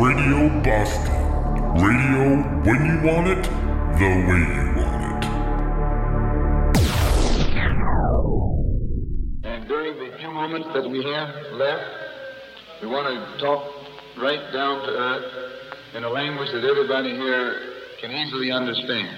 Radio Boston. Radio when you want it, the way you want it. And during the few moments that we have left, we want to talk right down to earth in a language that everybody here can easily understand.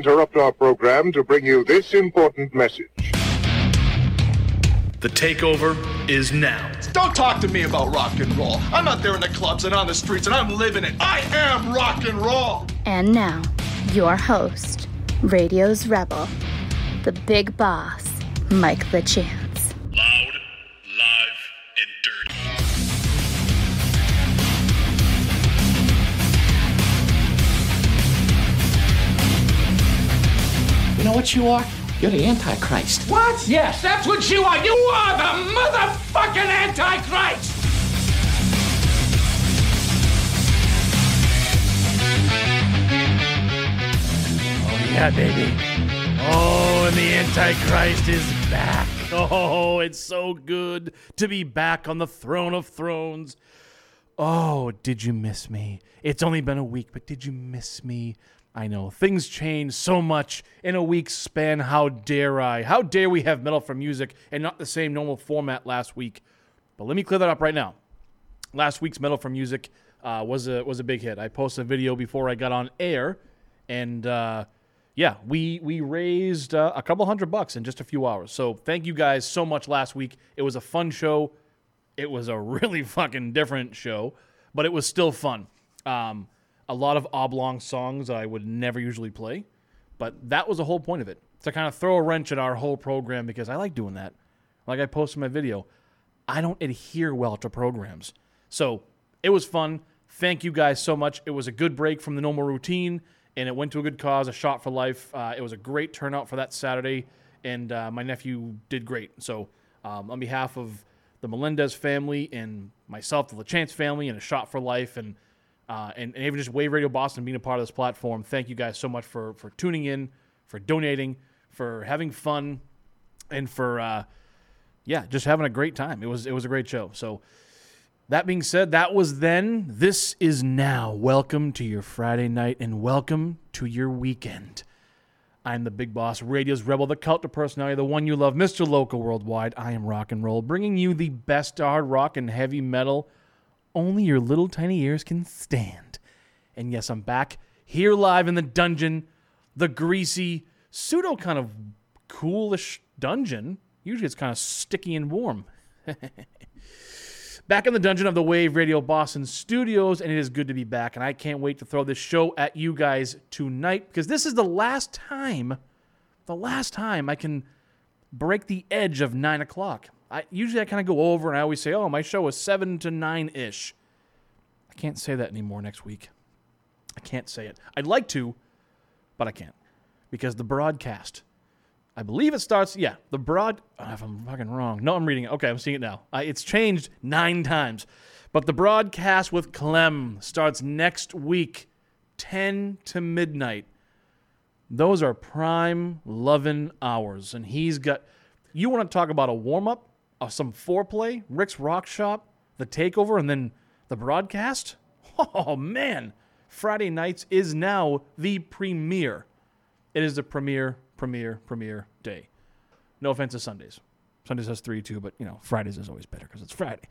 Interrupt our program to bring you this important message. The takeover is now. Don't talk to me about rock and roll. I'm out there in the clubs and on the streets and I'm living it. I am rock and roll. And now, your host, Radio's Rebel, the big boss, Mike LeChance. Loud, live, You know what you are? You're the Antichrist. What? Yes, that's what you are. You are the motherfucking Antichrist. Oh, yeah, baby. Oh, and the Antichrist is back. Oh, it's so good to be back on the throne of thrones. Oh, did you miss me? It's only been a week, but did you miss me? I know things change so much in a week's span. How dare I? How dare we have metal for music and not the same normal format last week? But let me clear that up right now. Last week's metal for music uh, was a was a big hit. I posted a video before I got on air, and uh, yeah, we we raised uh, a couple hundred bucks in just a few hours. So thank you guys so much last week. It was a fun show. It was a really fucking different show, but it was still fun. Um, a lot of oblong songs that I would never usually play, but that was the whole point of it to kind of throw a wrench in our whole program because I like doing that. Like I posted my video, I don't adhere well to programs. So it was fun. Thank you guys so much. It was a good break from the normal routine, and it went to a good cause, a shot for life. Uh, it was a great turnout for that Saturday, and uh, my nephew did great. So, um, on behalf of the Melendez family and myself, the LaChance family, and a shot for life, and uh, and, and even just Wave Radio Boston being a part of this platform, thank you guys so much for for tuning in, for donating, for having fun, and for uh, yeah, just having a great time. It was it was a great show. So. That being said, that was then. This is now. Welcome to your Friday night and welcome to your weekend. I'm the big boss, radio's rebel, the cult of personality, the one you love, Mr. Local Worldwide. I am rock and roll, bringing you the best hard rock and heavy metal only your little tiny ears can stand. And yes, I'm back here live in the dungeon, the greasy, pseudo kind of coolish dungeon. Usually it's kind of sticky and warm. back in the dungeon of the Wave Radio Boston studios, and it is good to be back. And I can't wait to throw this show at you guys tonight because this is the last time, the last time I can break the edge of nine o'clock. I usually I kind of go over and I always say, "Oh, my show is seven to nine ish." I can't say that anymore next week. I can't say it. I'd like to, but I can't because the broadcast. I believe it starts. Yeah, the broad. oh, if I'm fucking wrong, no, I'm reading it. Okay, I'm seeing it now. It's changed nine times, but the broadcast with Clem starts next week, ten to midnight. Those are prime loving hours, and he's got. You want to talk about a warm up, uh, some foreplay, Rick's Rock Shop, the takeover, and then the broadcast? Oh, man. Friday nights is now the premiere. It is the premiere, premiere, premiere day. No offense to Sundays. Sundays has three too, but you know Fridays is always better because it's Friday.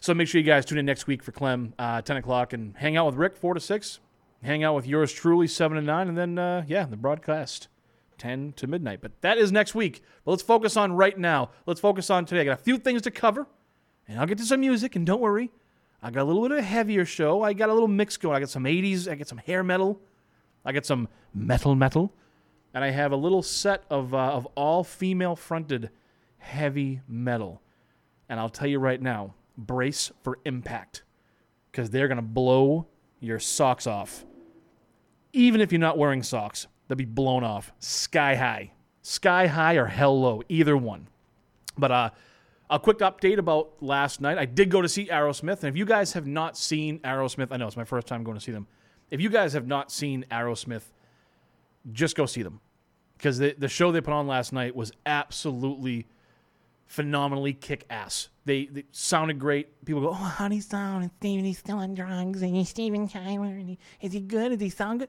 So make sure you guys tune in next week for Clem, uh, 10 o'clock, and hang out with Rick, 4 to 6. Hang out with yours truly, 7 to 9, and then, uh, yeah, the broadcast, 10 to midnight. But that is next week. But let's focus on right now. Let's focus on today. I got a few things to cover, and I'll get to some music, and don't worry. I got a little bit of a heavier show. I got a little mix going. I got some 80s, I got some hair metal, I got some metal metal, and I have a little set of, uh, of all female fronted heavy metal. And I'll tell you right now, brace for impact because they're going to blow your socks off. Even if you're not wearing socks, they'll be blown off sky high. Sky high or hell low, either one. But uh, a quick update about last night. I did go to see Aerosmith, and if you guys have not seen Aerosmith, I know it's my first time going to see them. If you guys have not seen Aerosmith, just go see them because the the show they put on last night was absolutely phenomenally kick ass. They, they sounded great. People go, "Oh, how he sound? And Steven, he's still on drugs, and he's Steven Tyler. And he, is he good? Does he sound good?"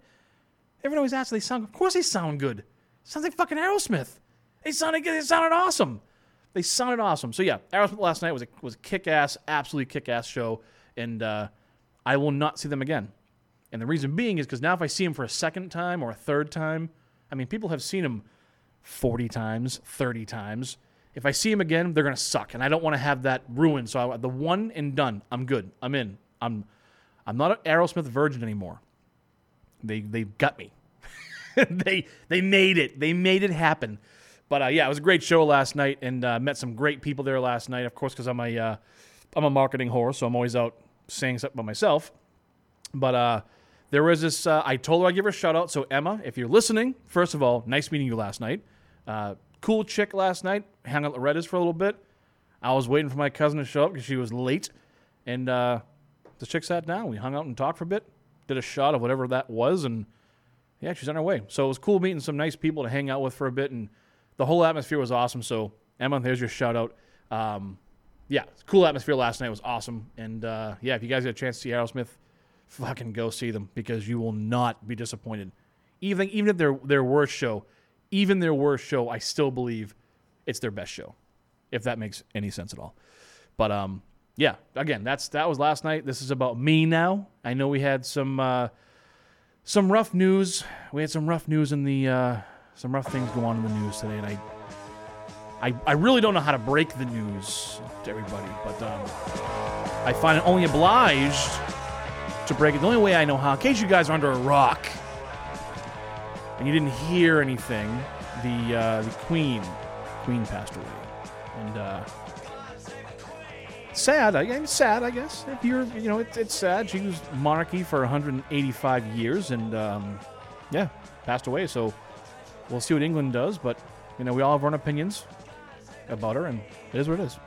Everyone always asks, "They sound? Of course, they sound good. Sounds like fucking Aerosmith. They sounded good. They sounded awesome. They sounded awesome. So yeah, Aerosmith last night was a was a kick ass, absolutely kick ass show, and uh, I will not see them again. And the reason being is because now if I see them for a second time or a third time, I mean, people have seen them 40 times, 30 times. If I see them again, they're going to suck. And I don't want to have that ruined. So I, the one and done, I'm good. I'm in. I'm, I'm not an Aerosmith virgin anymore. They, they got me. they, they made it. They made it happen. But uh, yeah, it was a great show last night and uh, met some great people there last night. Of course, because I'm a, uh, I'm a marketing whore, so I'm always out saying something about myself. But uh, there was this. Uh, I told her I'd give her a shout out. So Emma, if you're listening, first of all, nice meeting you last night. Uh, cool chick last night. Hung out at Loretta's for a little bit. I was waiting for my cousin to show up because she was late, and the chick sat down. We hung out and talked for a bit. Did a shot of whatever that was, and yeah, she's on her way. So it was cool meeting some nice people to hang out with for a bit, and the whole atmosphere was awesome. So Emma, there's your shout out. Um, yeah, cool atmosphere last night was awesome, and uh, yeah, if you guys get a chance to see Aerosmith, fucking go see them because you will not be disappointed. Even even if their their worst show, even their worst show, I still believe it's their best show, if that makes any sense at all. But um, yeah, again, that's that was last night. This is about me now. I know we had some uh, some rough news. We had some rough news in the uh, some rough things go on in the news today, and I I, I really don't know how to break the news to everybody, but um, I find it only obliged to break it. The only way I know how, in case you guys are under a rock and you didn't hear anything, the uh, the Queen Queen passed away, and uh, sad. I am sad, I guess. If you're, you know, it's it's sad. She was monarchy for 185 years, and um, yeah, passed away. So we'll see what England does, but you know, we all have our own opinions about her, and it is what it is.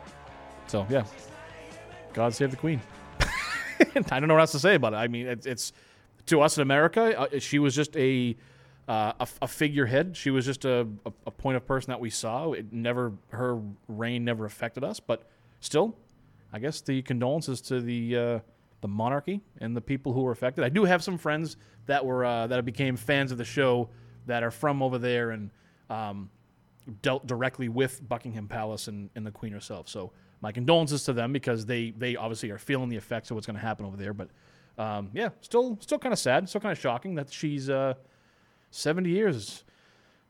So yeah, God save the Queen. I don't know what else to say about it. I mean, it's, it's to us in America, uh, she was just a, uh, a a figurehead. She was just a, a, a point of person that we saw. It never her reign never affected us, but still, I guess the condolences to the uh, the monarchy and the people who were affected. I do have some friends that were uh, that became fans of the show that are from over there and um, dealt directly with Buckingham Palace and, and the Queen herself. So my condolences to them because they they obviously are feeling the effects of what's going to happen over there. But um, yeah, still still kind of sad, still kind of shocking that she's uh, 70 years.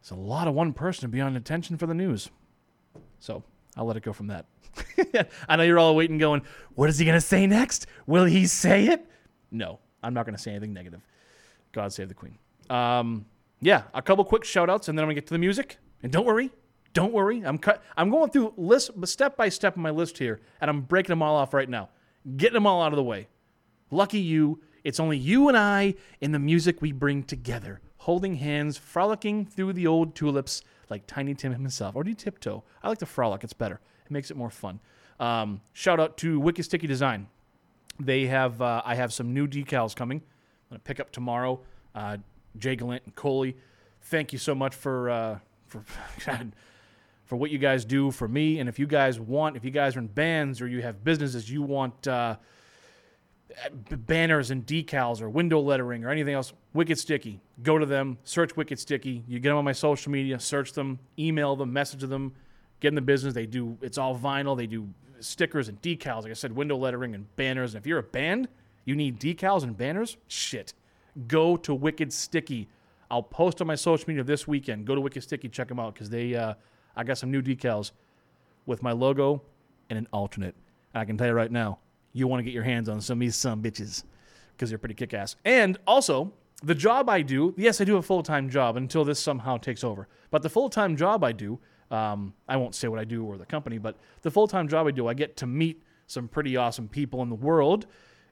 It's a lot of one person to be on attention for the news. So I'll let it go from that. I know you're all waiting, going, what is he going to say next? Will he say it? No, I'm not going to say anything negative. God save the Queen. Um, yeah, a couple quick shout outs, and then I'm going to get to the music. And don't worry, don't worry. I'm cut. I'm going through list step by step my list here, and I'm breaking them all off right now, getting them all out of the way. Lucky you. It's only you and I in the music we bring together, holding hands, frolicking through the old tulips like Tiny Tim himself. Or do you tiptoe? I like to frolic. It's better. It makes it more fun. Um, shout out to Wicked Sticky Design. They have. Uh, I have some new decals coming. I'm gonna pick up tomorrow. Uh, Jay Gallant and Coley. Thank you so much for uh, for God, for what you guys do for me. And if you guys want, if you guys are in bands or you have businesses, you want uh, banners and decals or window lettering or anything else, Wicked Sticky. Go to them, search Wicked Sticky. You get them on my social media, search them, email them, message them, get in the business. They do, it's all vinyl. They do stickers and decals. Like I said, window lettering and banners. And if you're a band, you need decals and banners, shit. Go to Wicked Sticky. I'll post on my social media this weekend. Go to Wicked Sticky, check them out because they, uh, I got some new decals with my logo and an alternate. And I can tell you right now, you want to get your hands on some of these some bitches because they're pretty kick ass. And also, the job I do, yes, I do a full time job until this somehow takes over. But the full time job I do, um, I won't say what I do or the company, but the full time job I do, I get to meet some pretty awesome people in the world.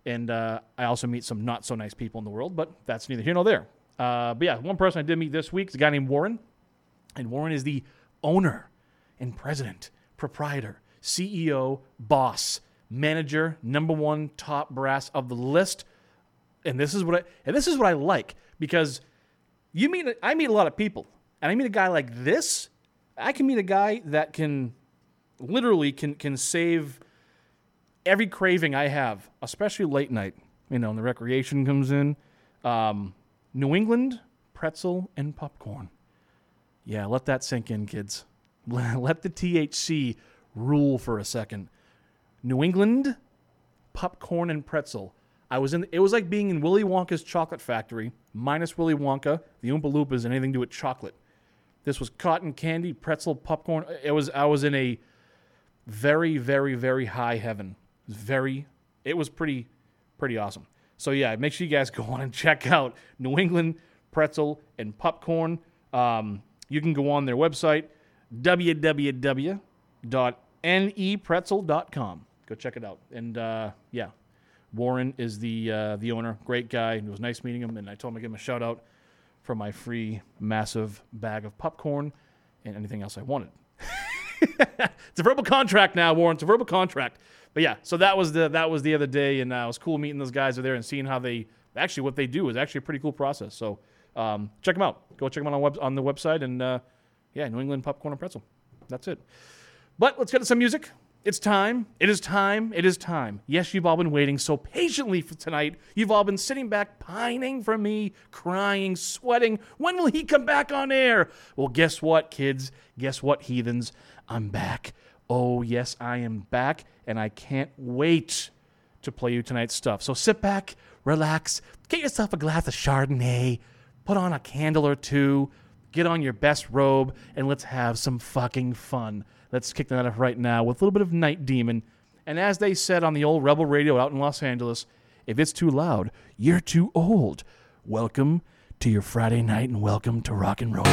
And uh, I also meet some not so nice people in the world, but that's neither here nor there. Uh, but yeah, one person I did meet this week is a guy named Warren. And Warren is the owner and president, proprietor, CEO, boss, manager, number one top brass of the list. And this is what I and this is what I like because you meet I meet a lot of people, and I meet a guy like this. I can meet a guy that can literally can can save every craving I have, especially late night. You know, when the recreation comes in. Um, New England pretzel and popcorn. Yeah, let that sink in, kids. Let the THC rule for a second. New England popcorn and pretzel. I was in. It was like being in Willy Wonka's chocolate factory, minus Willy Wonka, the Oompa Loompas, and anything to do with chocolate. This was cotton candy, pretzel, popcorn. It was. I was in a very, very, very high heaven. It was very. It was pretty, pretty awesome. So yeah, make sure you guys go on and check out New England pretzel and popcorn. Um, you can go on their website www.nepretzel.com. Go check it out. And uh, yeah, Warren is the uh, the owner. Great guy. It was nice meeting him, and I told him to give him a shout out for my free massive bag of popcorn and anything else I wanted. it's a verbal contract now, Warren. It's a verbal contract. But yeah, so that was the that was the other day, and uh, it was cool meeting those guys over there and seeing how they actually what they do is actually a pretty cool process. So um, check them out. Go check them out on, web, on the website, and uh, yeah, New England popcorn and pretzel. That's it. But let's get to some music. It's time. It is time. It is time. Yes, you've all been waiting so patiently for tonight. You've all been sitting back, pining for me, crying, sweating. When will he come back on air? Well, guess what, kids? Guess what, heathens? I'm back. Oh, yes, I am back, and I can't wait to play you tonight's stuff. So sit back, relax, get yourself a glass of Chardonnay, put on a candle or two, get on your best robe, and let's have some fucking fun. Let's kick that off right now with a little bit of Night Demon. And as they said on the old Rebel Radio out in Los Angeles, if it's too loud, you're too old. Welcome to your Friday night and welcome to rock and roll.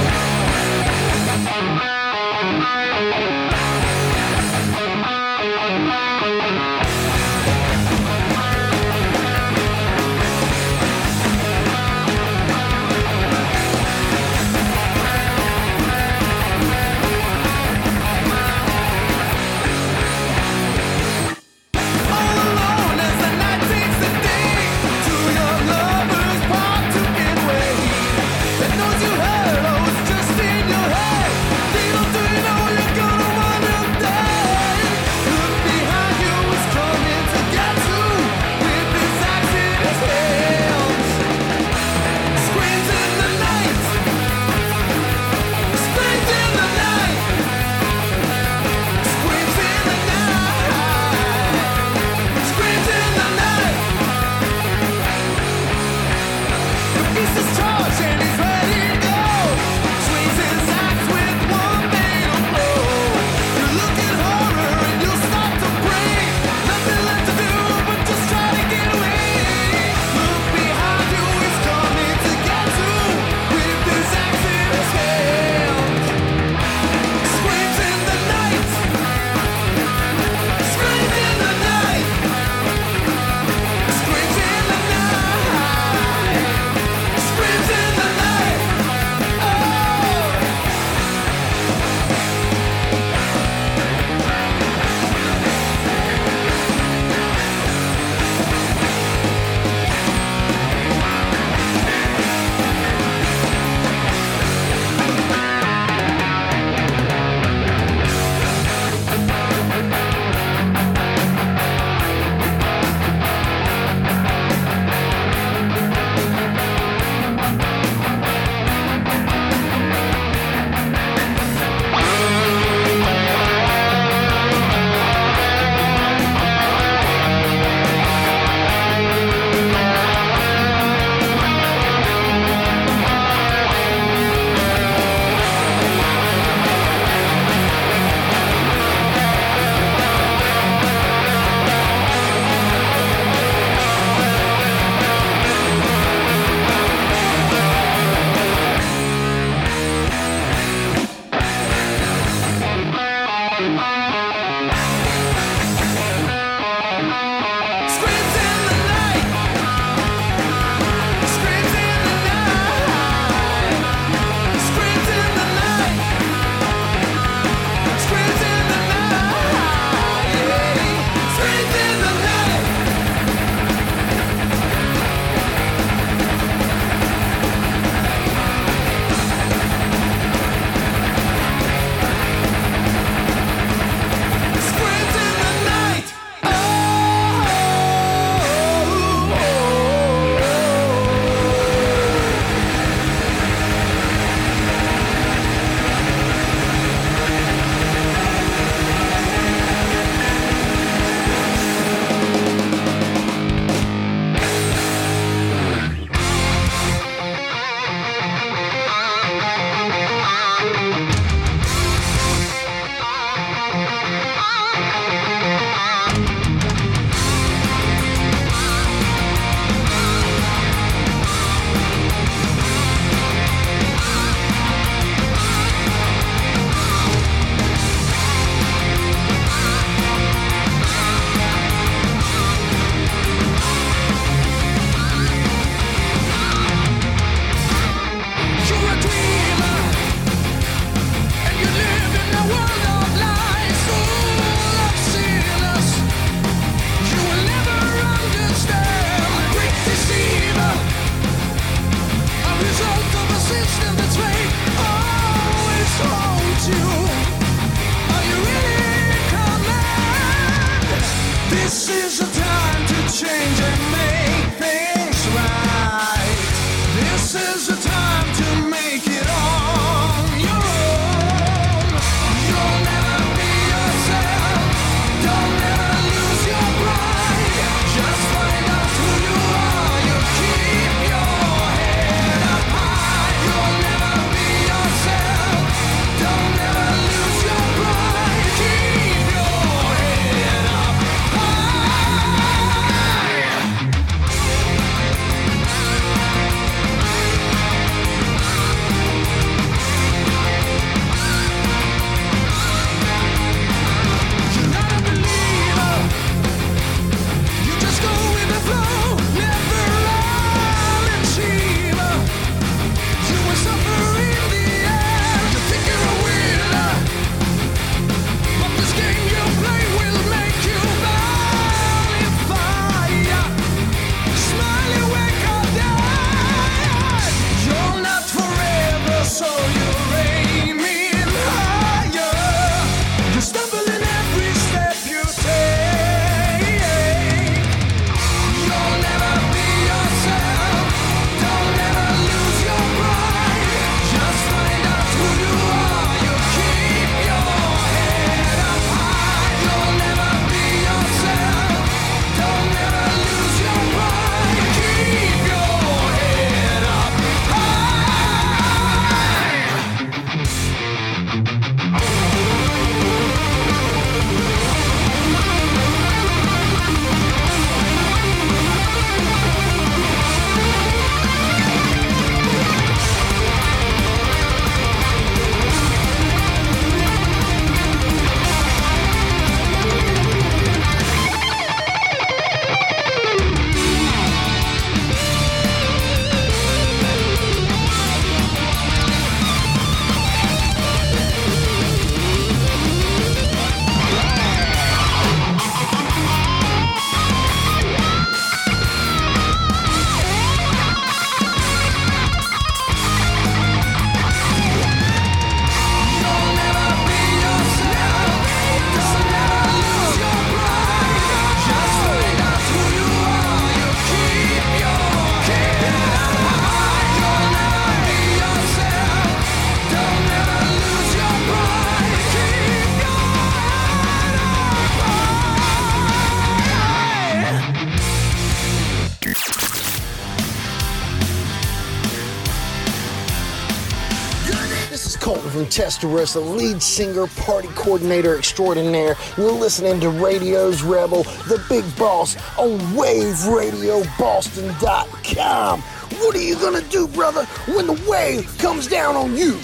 Testarossa, lead singer, party coordinator extraordinaire. You're listening to Radio's Rebel, the big boss on WaveRadioBoston.com. What are you gonna do, brother, when the wave comes down on you?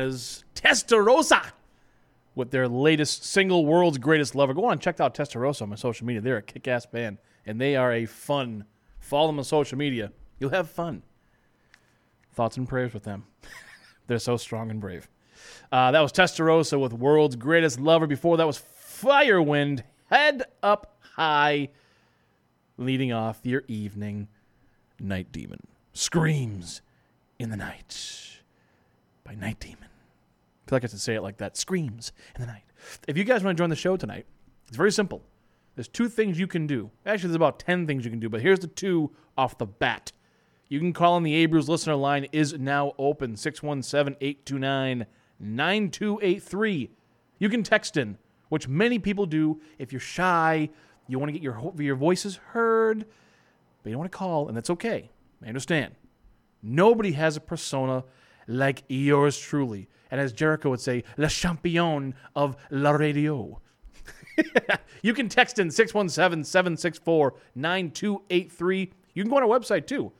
Carolinas, Testarossa, with their latest single, World's Greatest Lover. Go on check out Testarossa on my social media. They're a kick ass band, and they are a fun. Follow them on social media. You'll have fun. Thoughts and prayers with them. They're so strong and brave. Uh, that was Testarossa with World's Greatest Lover. Before that was Firewind, Head Up High, leading off your evening. Night Demon screams in the night by Night Demon. Feel like I should say it like that. Screams in the night. If you guys want to join the show tonight, it's very simple. There's two things you can do. Actually, there's about 10 things you can do, but here's the two off the bat. You can call in the Abrams listener line is now open 617-829-9283. You can text in, which many people do if you're shy, you want to get your your voices heard, but you don't want to call, and that's okay. I understand. Nobody has a persona like yours truly. And as Jericho would say, le champion of la radio. you can text in 617 764 9283. You can go on our website too,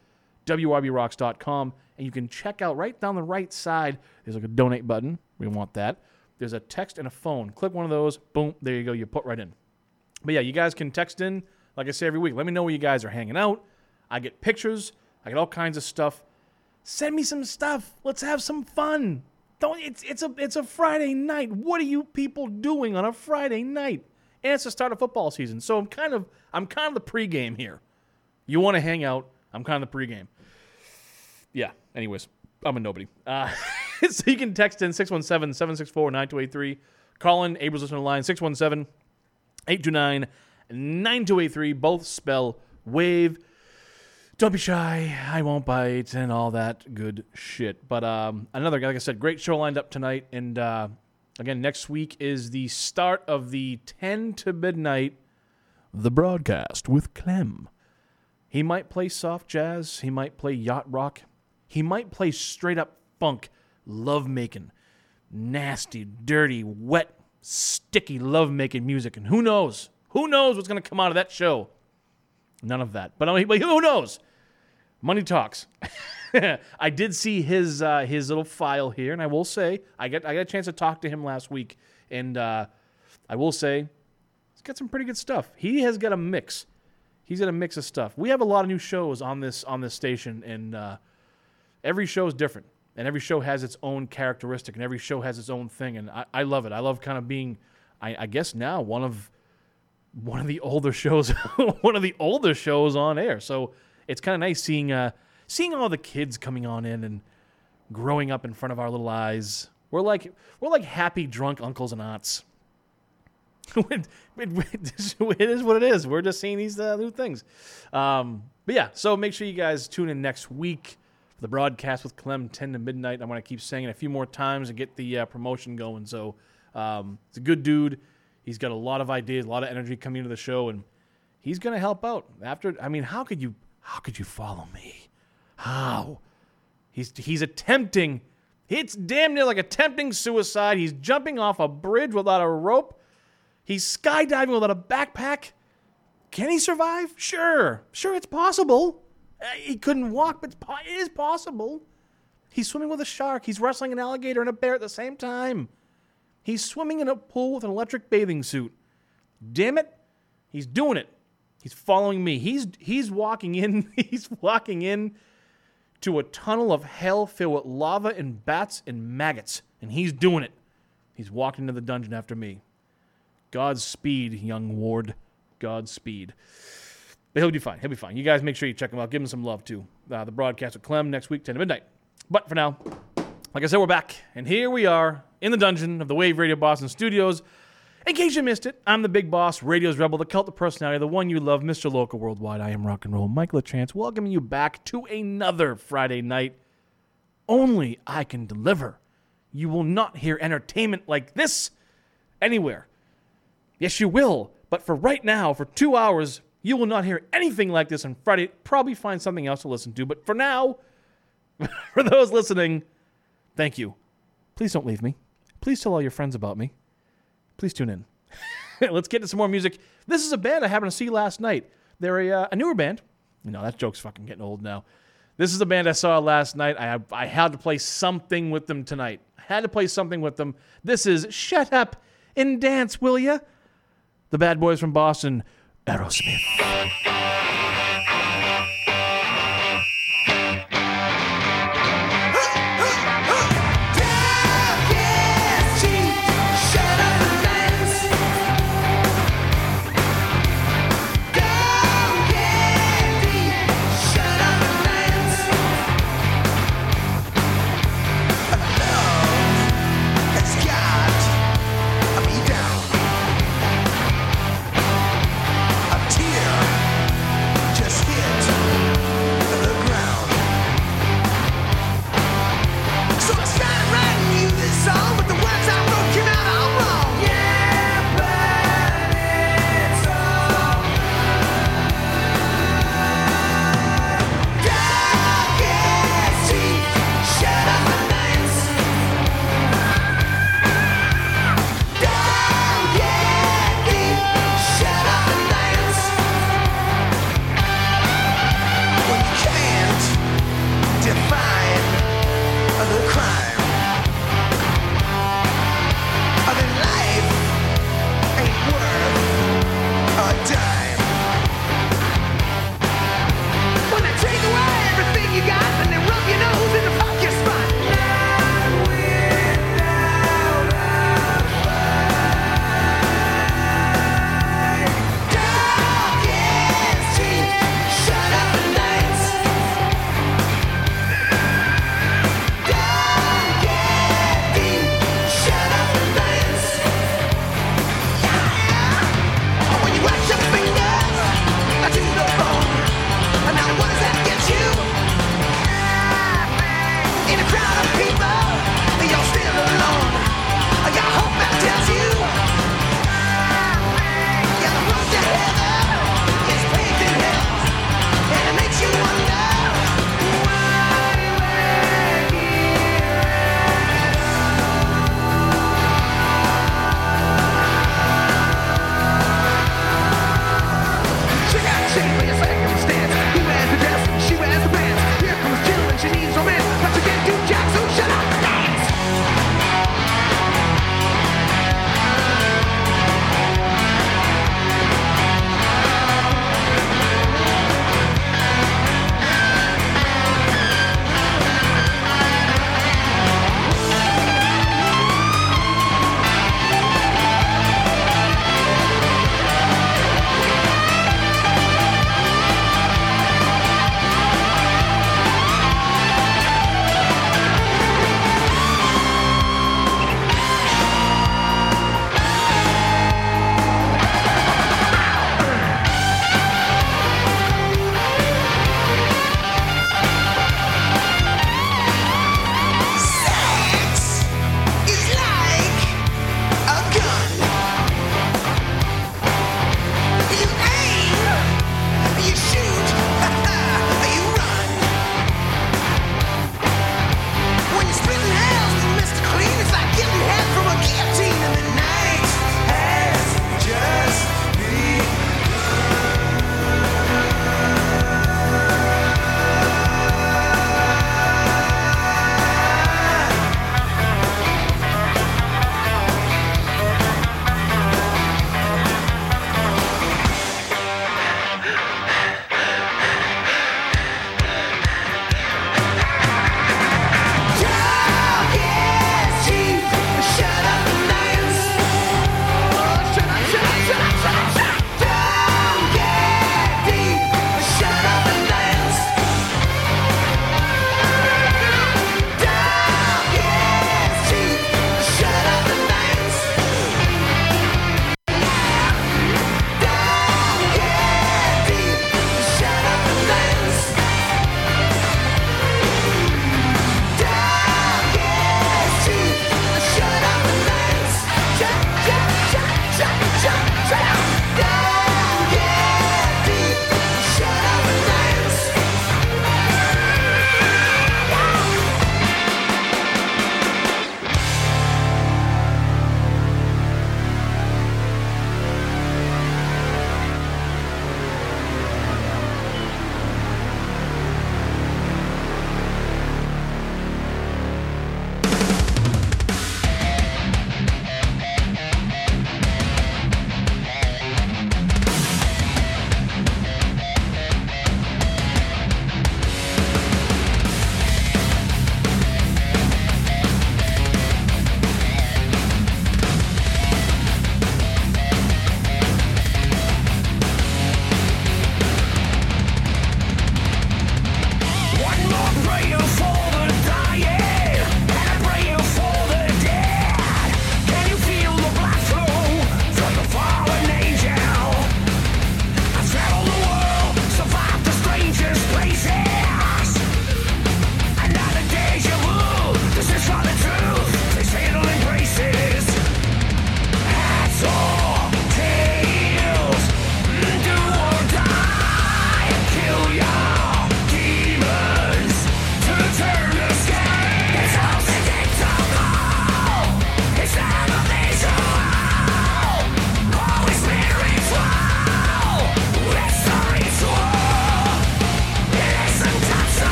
wrbrocks.com, and you can check out right down the right side. There's like a donate button. We want that. There's a text and a phone. Click one of those. Boom. There you go. You put right in. But yeah, you guys can text in, like I say every week. Let me know where you guys are hanging out. I get pictures. I get all kinds of stuff. Send me some stuff. Let's have some fun. Don't it's it's a it's a Friday night. What are you people doing on a Friday night? And it's the start of football season. So I'm kind of I'm kind of the pregame here. You want to hang out? I'm kind of the pregame. Yeah. Anyways, I'm a nobody. Uh, so you can text in 617-764-9283. Call in Abrams listener line 617 829 9283. Both spell wave. Don't be shy. I won't bite and all that good shit. But um, another, like I said, great show lined up tonight. And uh, again, next week is the start of the 10 to midnight, the broadcast with Clem. He might play soft jazz. He might play yacht rock. He might play straight up funk, love making, nasty, dirty, wet, sticky love making music. And who knows? Who knows what's going to come out of that show? None of that. But I mean, who knows? Money talks. I did see his uh, his little file here, and I will say I got I got a chance to talk to him last week, and uh, I will say he's got some pretty good stuff. He has got a mix. He's got a mix of stuff. We have a lot of new shows on this on this station, and uh, every show is different, and every show has its own characteristic, and every show has its own thing, and I, I love it. I love kind of being, I, I guess now one of one of the older shows, one of the older shows on air. So it's kind of nice seeing uh, seeing all the kids coming on in and growing up in front of our little eyes. We're like we're like happy drunk uncles and aunts. it, is what it is. We're just seeing these uh, new things. Um, but yeah, so make sure you guys tune in next week for the broadcast with Clem 10 to midnight. I want to keep saying it a few more times and get the uh, promotion going. So um, it's a good dude. He's got a lot of ideas, a lot of energy coming into the show, and he's going to help out. After, I mean, how could you, how could you follow me? How? He's he's attempting. It's damn near like attempting suicide. He's jumping off a bridge without a rope. He's skydiving without a backpack. Can he survive? Sure, sure, it's possible. Uh, he couldn't walk, but it is possible. He's swimming with a shark. He's wrestling an alligator and a bear at the same time. He's swimming in a pool with an electric bathing suit. Damn it, he's doing it. He's following me. He's he's walking in. He's walking in to a tunnel of hell filled with lava and bats and maggots, and he's doing it. He's walking into the dungeon after me. Godspeed, young ward. Godspeed. But he'll be fine. He'll be fine. You guys make sure you check him out. Give him some love too. Uh, the broadcast with Clem next week, 10 to midnight. But for now, like I said, we're back. And here we are in the dungeon of the Wave Radio Boston Studios. In case you missed it, I'm the big boss, Radio's Rebel, the cult of personality, the one you love, Mr. Local Worldwide. I am rock and roll, Michael LaChance, welcoming you back to another Friday night. Only I can deliver. You will not hear entertainment like this anywhere. Yes, you will. But for right now, for two hours, you will not hear anything like this on Friday. Probably find something else to listen to. But for now, for those listening, thank you. Please don't leave me. Please tell all your friends about me. Please tune in. Let's get to some more music. This is a band I happened to see last night. They're a, uh, a newer band. No, that joke's fucking getting old now. This is a band I saw last night. I I had to play something with them tonight. I had to play something with them. This is Shut Up and Dance, Will Ya? The Bad Boys from Boston, Aerosmith.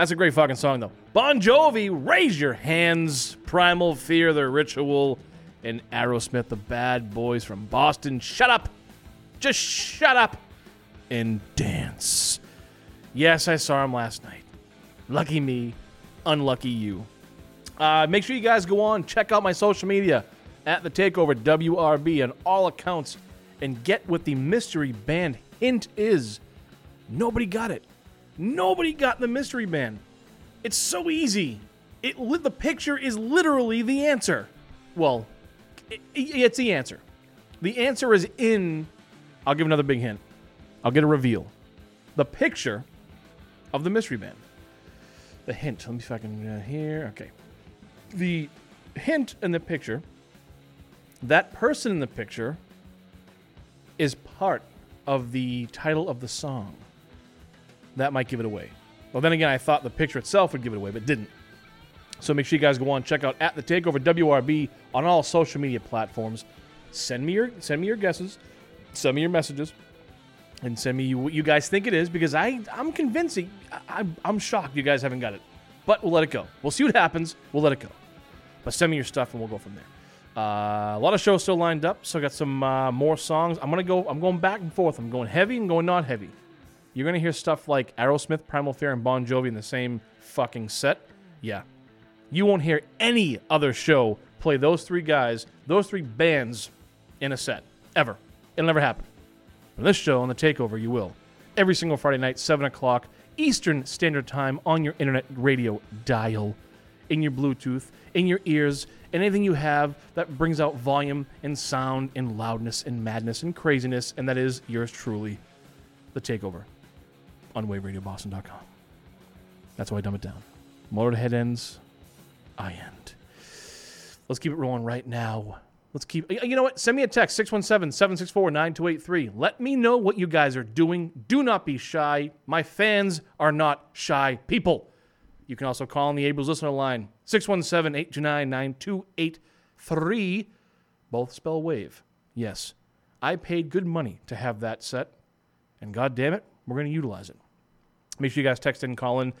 That's a great fucking song, though. Bon Jovi, Raise Your Hands, Primal Fear, The Ritual, and Aerosmith, the bad boys from Boston. Shut up! Just shut up and dance. Yes, I saw him last night. Lucky me, unlucky you. Uh, make sure you guys go on, check out my social media at the Takeover WRB on all accounts, and get what the mystery band hint is. Nobody got it. Nobody got the mystery man. It's so easy. It the picture is literally the answer. Well, it, it's the answer. The answer is in. I'll give another big hint. I'll get a reveal. The picture of the mystery man. The hint. Let me see if I can uh, here. Okay. The hint in the picture. That person in the picture is part of the title of the song. That might give it away. Well, then again, I thought the picture itself would give it away, but didn't. So make sure you guys go on check out at the Takeover WRB on all social media platforms. Send me your send me your guesses, send me your messages, and send me what you guys think it is because I I'm convincing I, I'm I'm shocked you guys haven't got it, but we'll let it go. We'll see what happens. We'll let it go. But send me your stuff and we'll go from there. Uh, a lot of shows still lined up, so I got some uh, more songs. I'm gonna go. I'm going back and forth. I'm going heavy and going not heavy. You're gonna hear stuff like Aerosmith, Primal Fear, and Bon Jovi in the same fucking set. Yeah, you won't hear any other show play those three guys, those three bands in a set ever. It'll never happen. On this show on the Takeover, you will. Every single Friday night, 7 o'clock Eastern Standard Time on your internet radio dial, in your Bluetooth, in your ears, anything you have that brings out volume and sound and loudness and madness and craziness, and that is yours truly, the Takeover on waveradioboston.com. That's why I dumb it down. Motorhead ends, I end. Let's keep it rolling right now. Let's keep. You know what? Send me a text 617 764 9283. Let me know what you guys are doing. Do not be shy. My fans are not shy people. You can also call on the Abels listener line 617 829 9283. Both spell wave. Yes, I paid good money to have that set, and god damn it, we're going to utilize it. Make sure you guys text in Colin.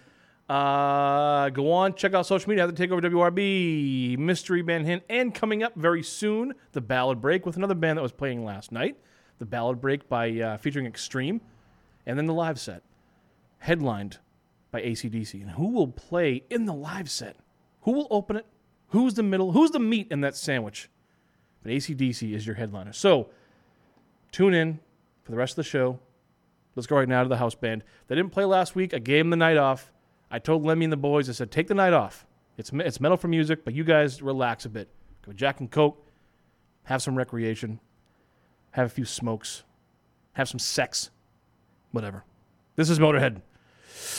Uh, go on, check out social media at the Takeover WRB, Mystery Band Hint, and coming up very soon, the Ballad Break with another band that was playing last night. The Ballad Break by uh, featuring Extreme, and then the live set, headlined by ACDC. And who will play in the live set? Who will open it? Who's the middle? Who's the meat in that sandwich? But ACDC is your headliner. So tune in for the rest of the show. Let's go right now to the house band. They didn't play last week. I gave them the night off. I told Lemmy and the boys, I said, take the night off. It's, it's metal for music, but you guys relax a bit. Go Jack and Coke, have some recreation, have a few smokes, have some sex, whatever. This is Motorhead.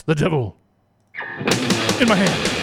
The devil in my hand.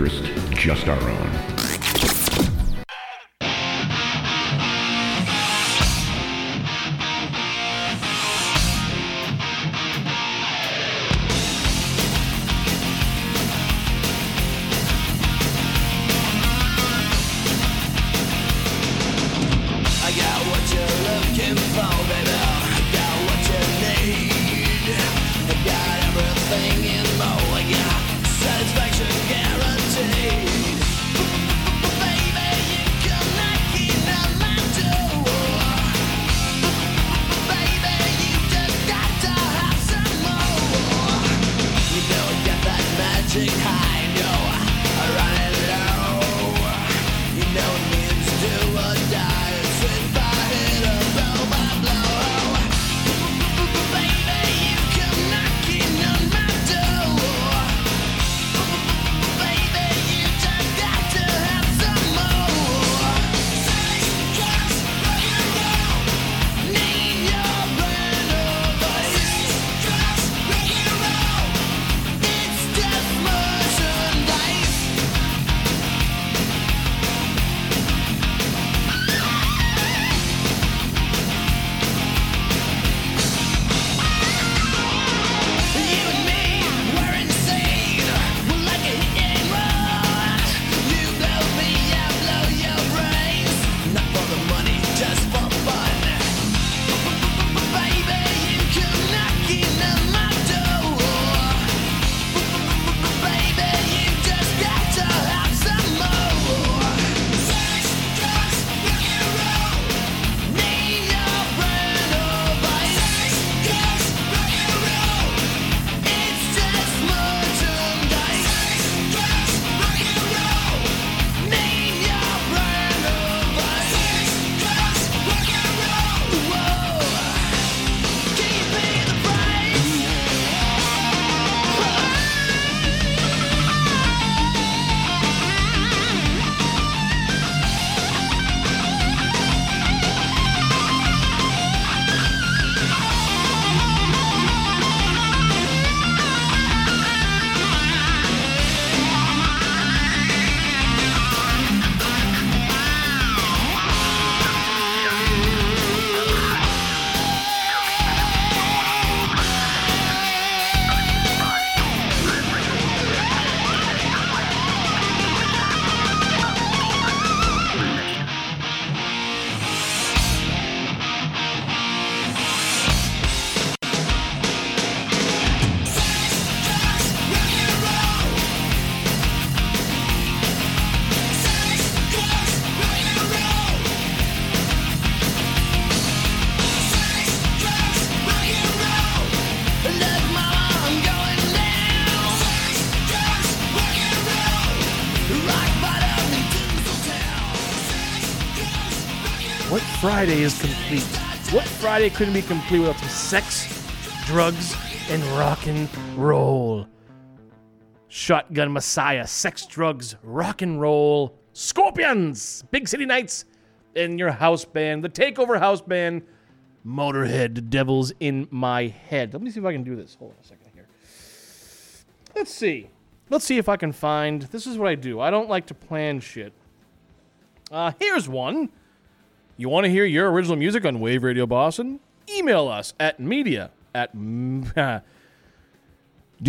Interest, Friday is complete? What Friday couldn't be complete without some sex, drugs, and rock and roll? Shotgun Messiah, sex, drugs, rock and roll, Scorpions, Big City Nights, and your house band, the Takeover House Band, Motorhead, The Devil's in My Head. Let me see if I can do this. Hold on a second here. Let's see. Let's see if I can find. This is what I do. I don't like to plan shit. Uh, here's one. You want to hear your original music on Wave Radio Boston? Email us at media at. Do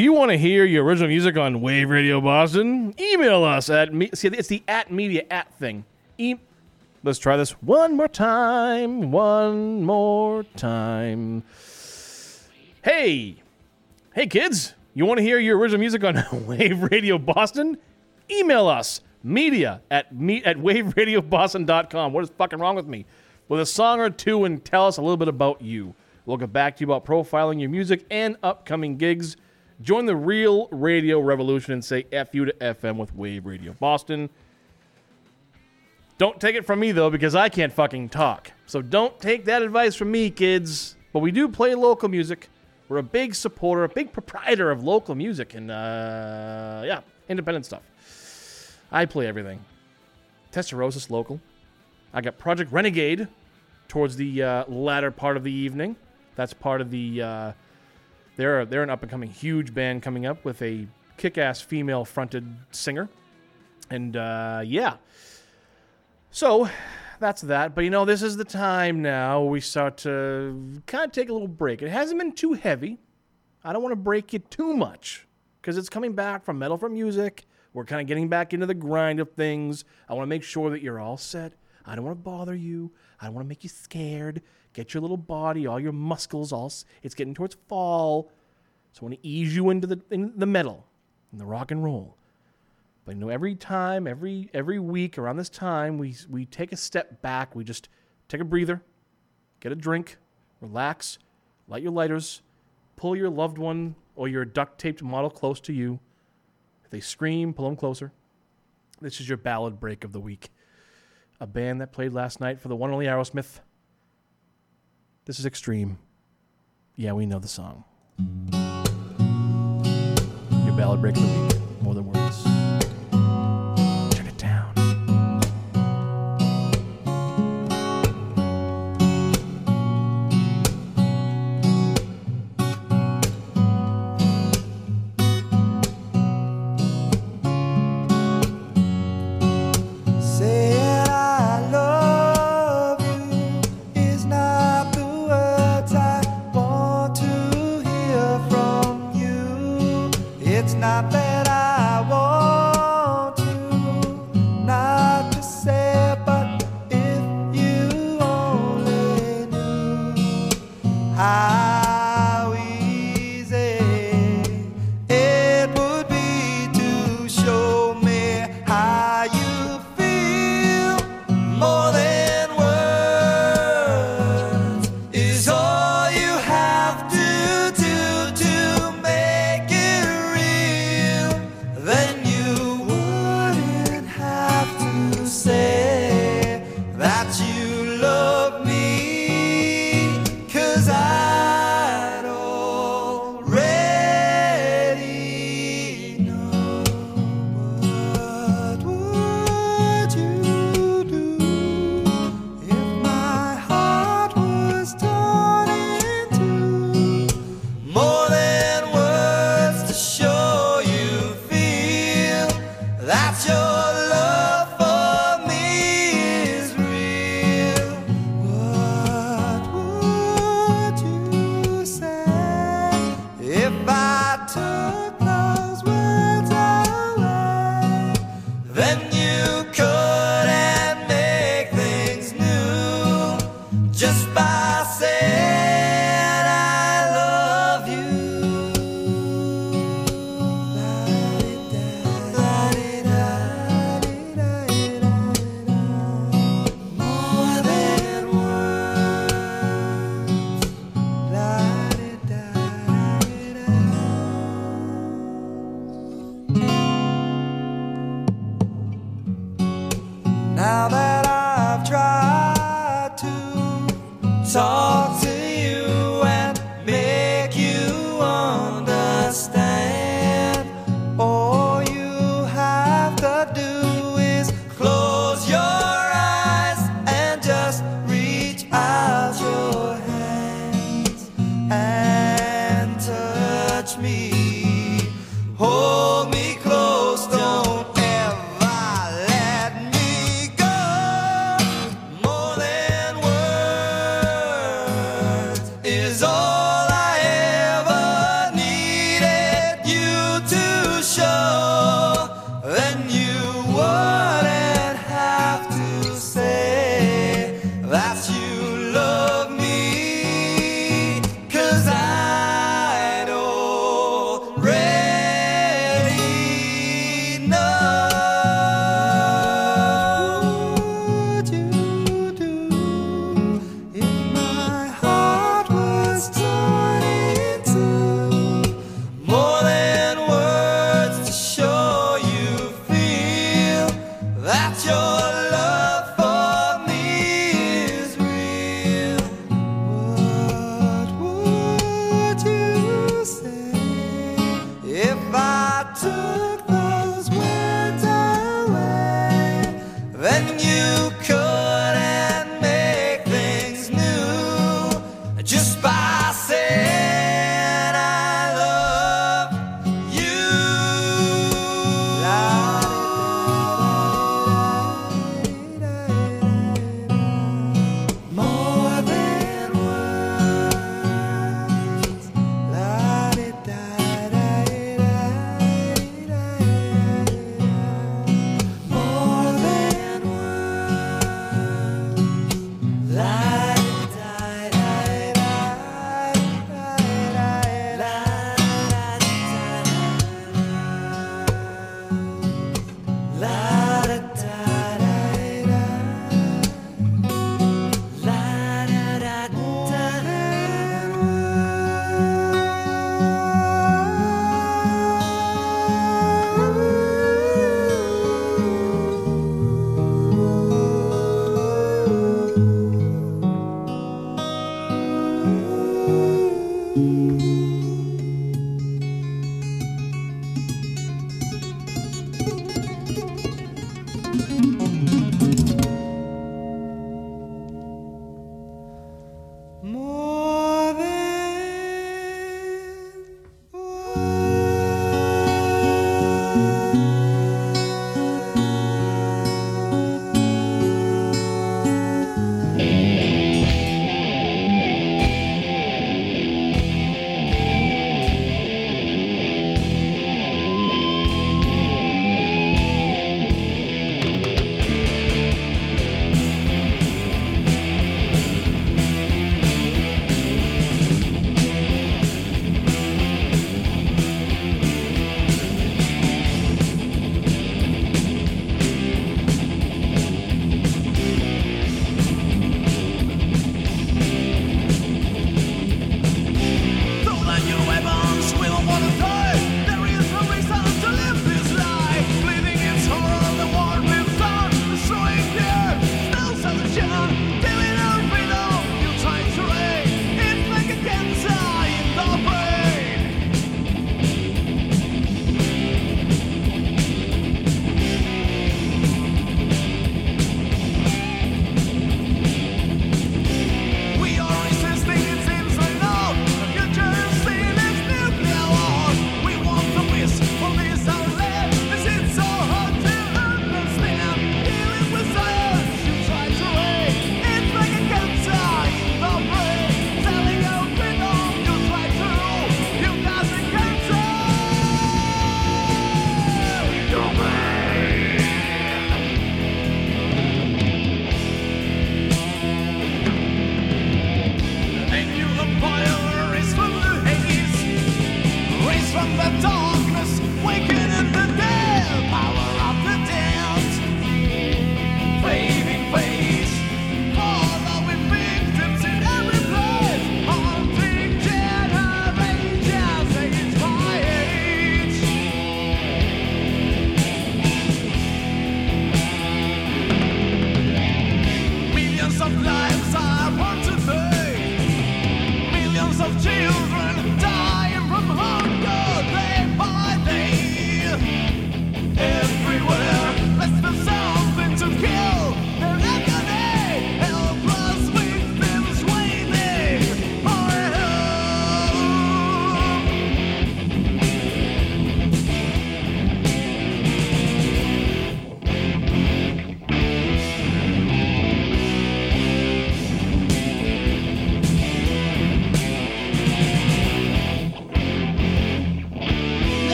you want to hear your original music on Wave Radio Boston? Email us at me. See, it's the at media at thing. E- Let's try this one more time. One more time. Hey, hey, kids! You want to hear your original music on Wave Radio Boston? Email us media at me at waveradioboston.com. What is fucking wrong with me? With a song or two and tell us a little bit about you. We'll get back to you about profiling your music and upcoming gigs. Join the real radio revolution and say F you to FM with Wave Radio Boston. Don't take it from me though, because I can't fucking talk. So don't take that advice from me, kids. But we do play local music. We're a big supporter, a big proprietor of local music, and uh, yeah, independent stuff. I play everything. Testarosa's local. I got Project Renegade towards the uh, latter part of the evening. That's part of the. Uh, they're they're an up and coming huge band coming up with a kick-ass female-fronted singer, and uh, yeah. So that's that. But you know, this is the time now we start to kind of take a little break. It hasn't been too heavy. I don't want to break you too much because it's coming back from Metal for Music. We're kind of getting back into the grind of things. I want to make sure that you're all set. I don't want to bother you. I don't want to make you scared. Get your little body, all your muscles, all. It's getting towards fall, so I want to ease you into the in the metal, and the rock and roll. But you know, every time, every every week around this time, we we take a step back. We just take a breather, get a drink, relax, light your lighters, pull your loved one or your duct taped model close to you. They scream, pull them closer. This is your ballad break of the week. A band that played last night for the one and only Aerosmith. This is Extreme. Yeah, we know the song. Your ballad break of the week.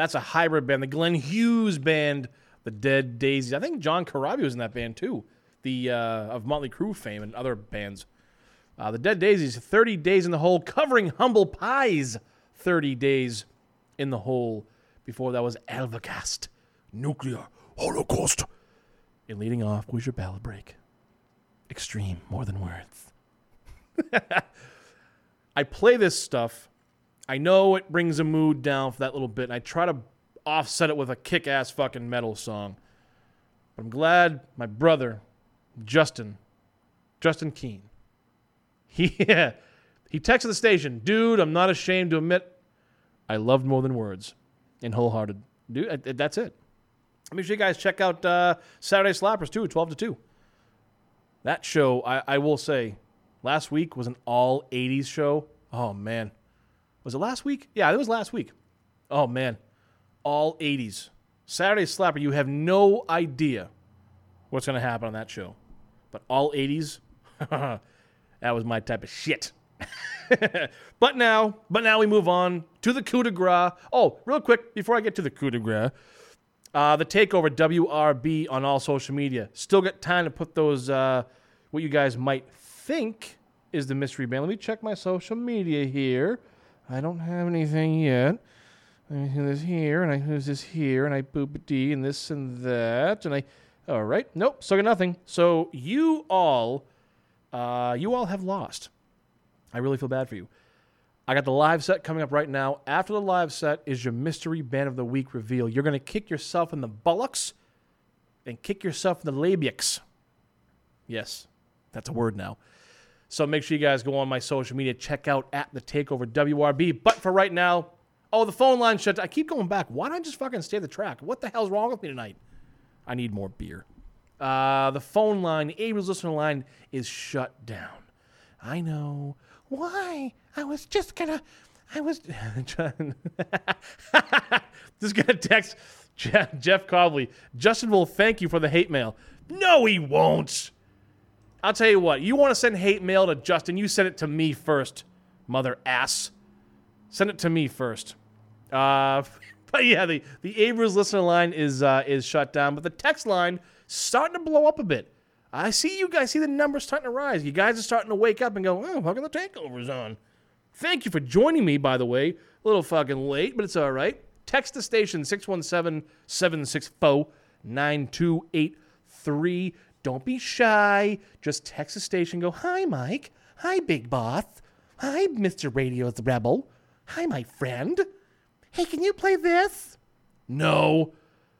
That's a hybrid band. The Glenn Hughes band, the Dead Daisies. I think John Corabi was in that band too. The uh, of Motley Crue fame and other bands. Uh, the Dead Daisies, 30 Days in the Hole, covering Humble Pie's 30 Days in the Hole. Before that was Alvacast, Nuclear Holocaust. And leading off was your ballad break. Extreme, more than words. I play this stuff. I know it brings a mood down for that little bit, and I try to offset it with a kick ass fucking metal song. But I'm glad my brother, Justin, Justin Keene, he, he texted the station, dude, I'm not ashamed to admit I loved more than words. And wholehearted. Dude, that's it. Make sure you guys check out uh, Saturday Slappers too, 12 to 2. That show, I, I will say, last week was an all 80s show. Oh, man. Was it last week? Yeah, it was last week. Oh, man. All 80s. Saturday Slapper, you have no idea what's going to happen on that show. But all 80s, that was my type of shit. but now, but now we move on to the coup de grace. Oh, real quick before I get to the coup de grace, uh, the takeover WRB on all social media. Still got time to put those uh, what you guys might think is the mystery band. Let me check my social media here. I don't have anything yet. I do this here, and I use this here, and I boop D, and this and that, and I. All right, nope, still got nothing. So you all, uh, you all have lost. I really feel bad for you. I got the live set coming up right now. After the live set is your mystery band of the week reveal. You're to kick yourself in the bullocks and kick yourself in the labiaux. Yes, that's a word now. So make sure you guys go on my social media, check out at the Takeover WRB. But for right now, oh, the phone line shut. I keep going back. Why don't I just fucking stay the track? What the hell's wrong with me tonight? I need more beer. Uh, the phone line, Abel's listener line, is shut down. I know. Why? I was just gonna. I was just gonna text Jeff, Jeff Cobley. Justin will thank you for the hate mail. No, he won't. I'll tell you what. You want to send hate mail to Justin? You send it to me first, mother ass. Send it to me first. Uh, but yeah, the the Abrams listener line is uh, is shut down, but the text line starting to blow up a bit. I see you guys see the numbers starting to rise. You guys are starting to wake up and go, oh, fucking the takeover's on. Thank you for joining me, by the way. A little fucking late, but it's all right. Text the station 617 764 9283. Don't be shy. Just text the station. Go, hi, Mike. Hi, Big Boss. Hi, Mr. Radio the Rebel. Hi, my friend. Hey, can you play this? No.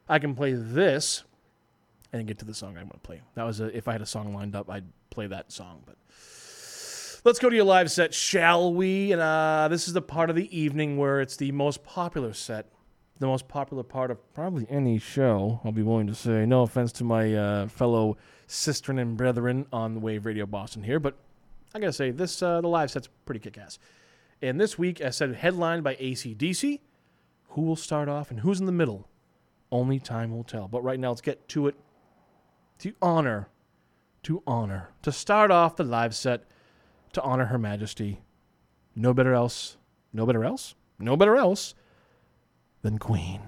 I can play this and get to the song I want to play. That was a, if I had a song lined up, I'd play that song. But let's go to your live set, shall we? And uh, this is the part of the evening where it's the most popular set, the most popular part of probably any show. I'll be willing to say. No offense to my uh, fellow sistren and brethren on Wave Radio Boston here, but I gotta say this uh, the live set's pretty kick-ass. And this week, as said, headlined by ACDC. Who will start off and who's in the middle? Only time will tell. But right now, let's get to it to honor, to honor, to start off the live set, to honor Her Majesty. No better else, no better else, no better else than Queen.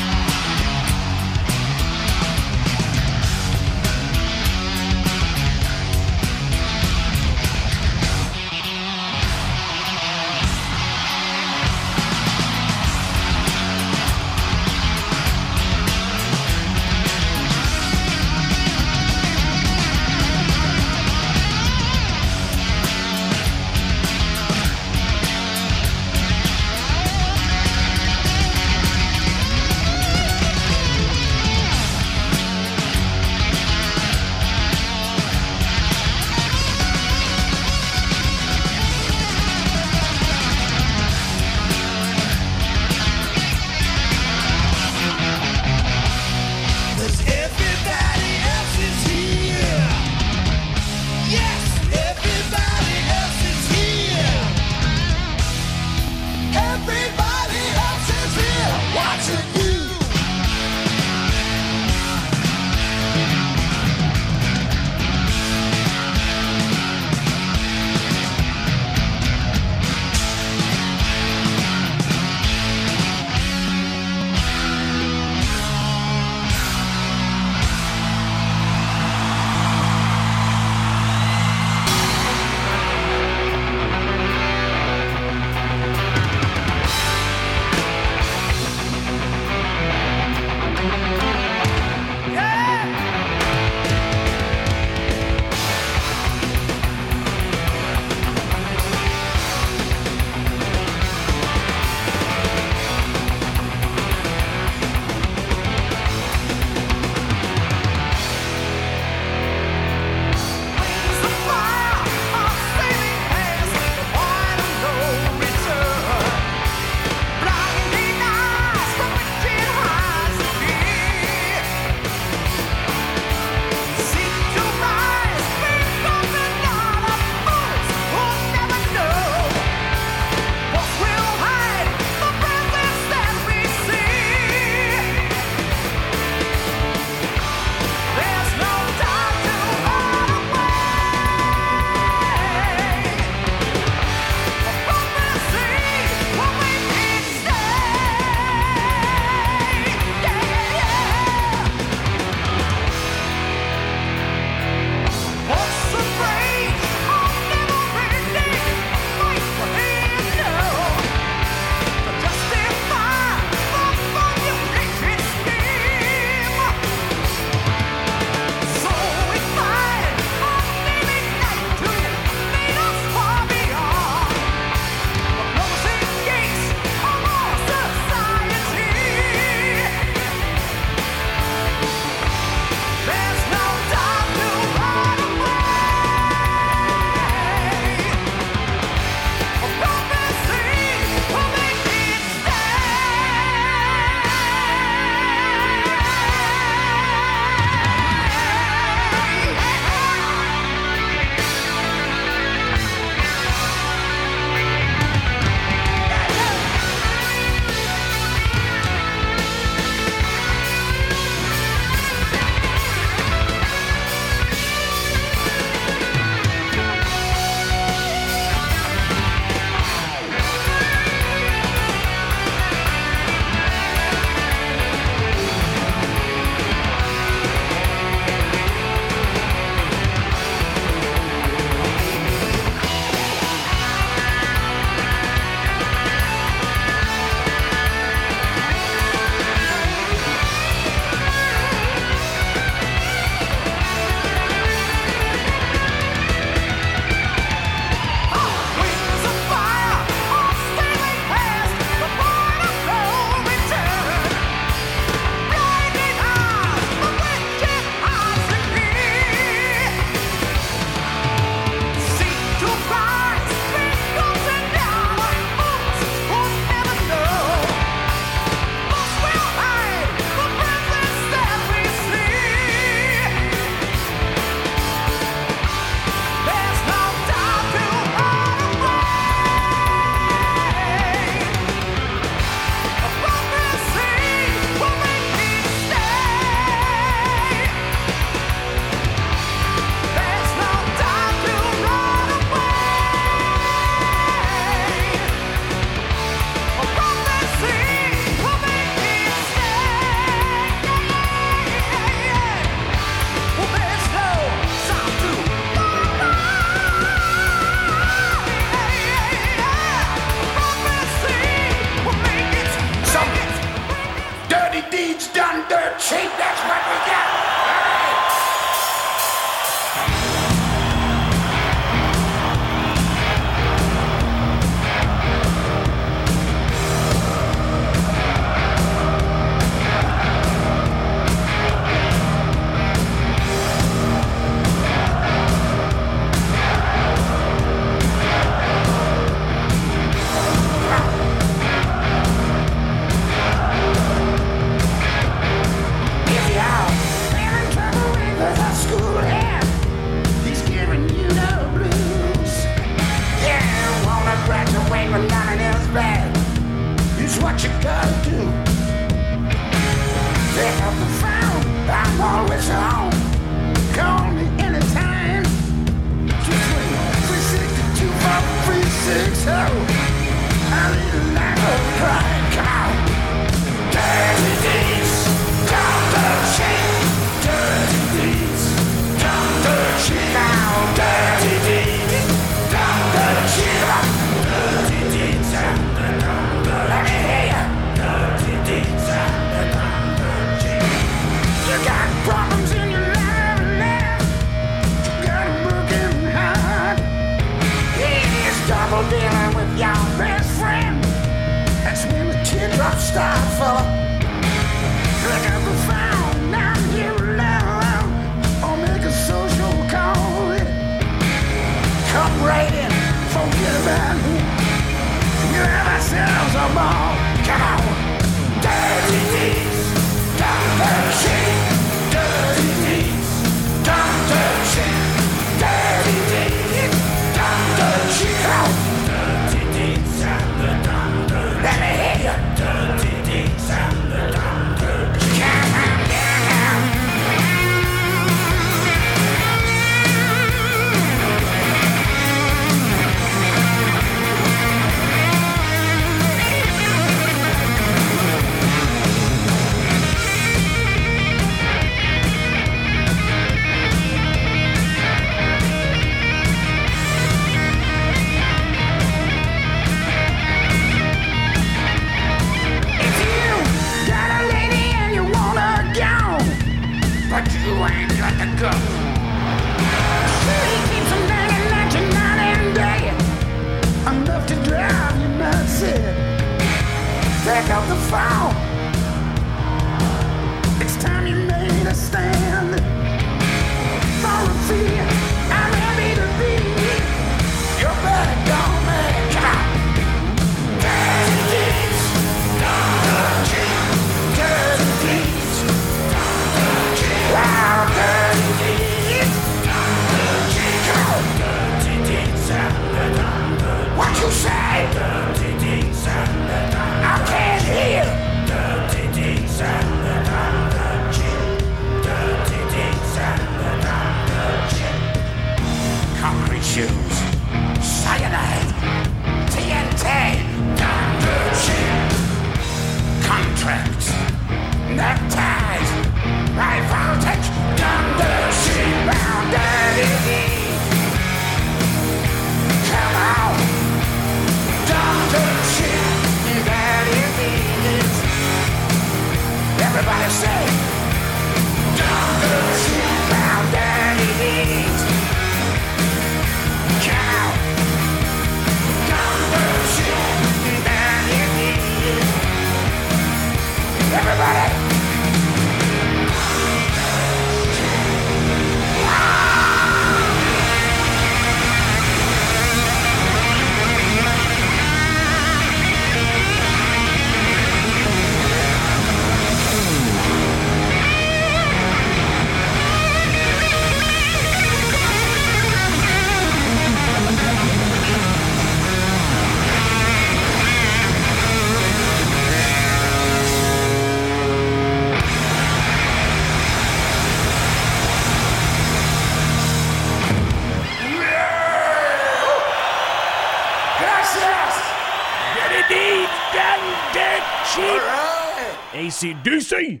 ACDC.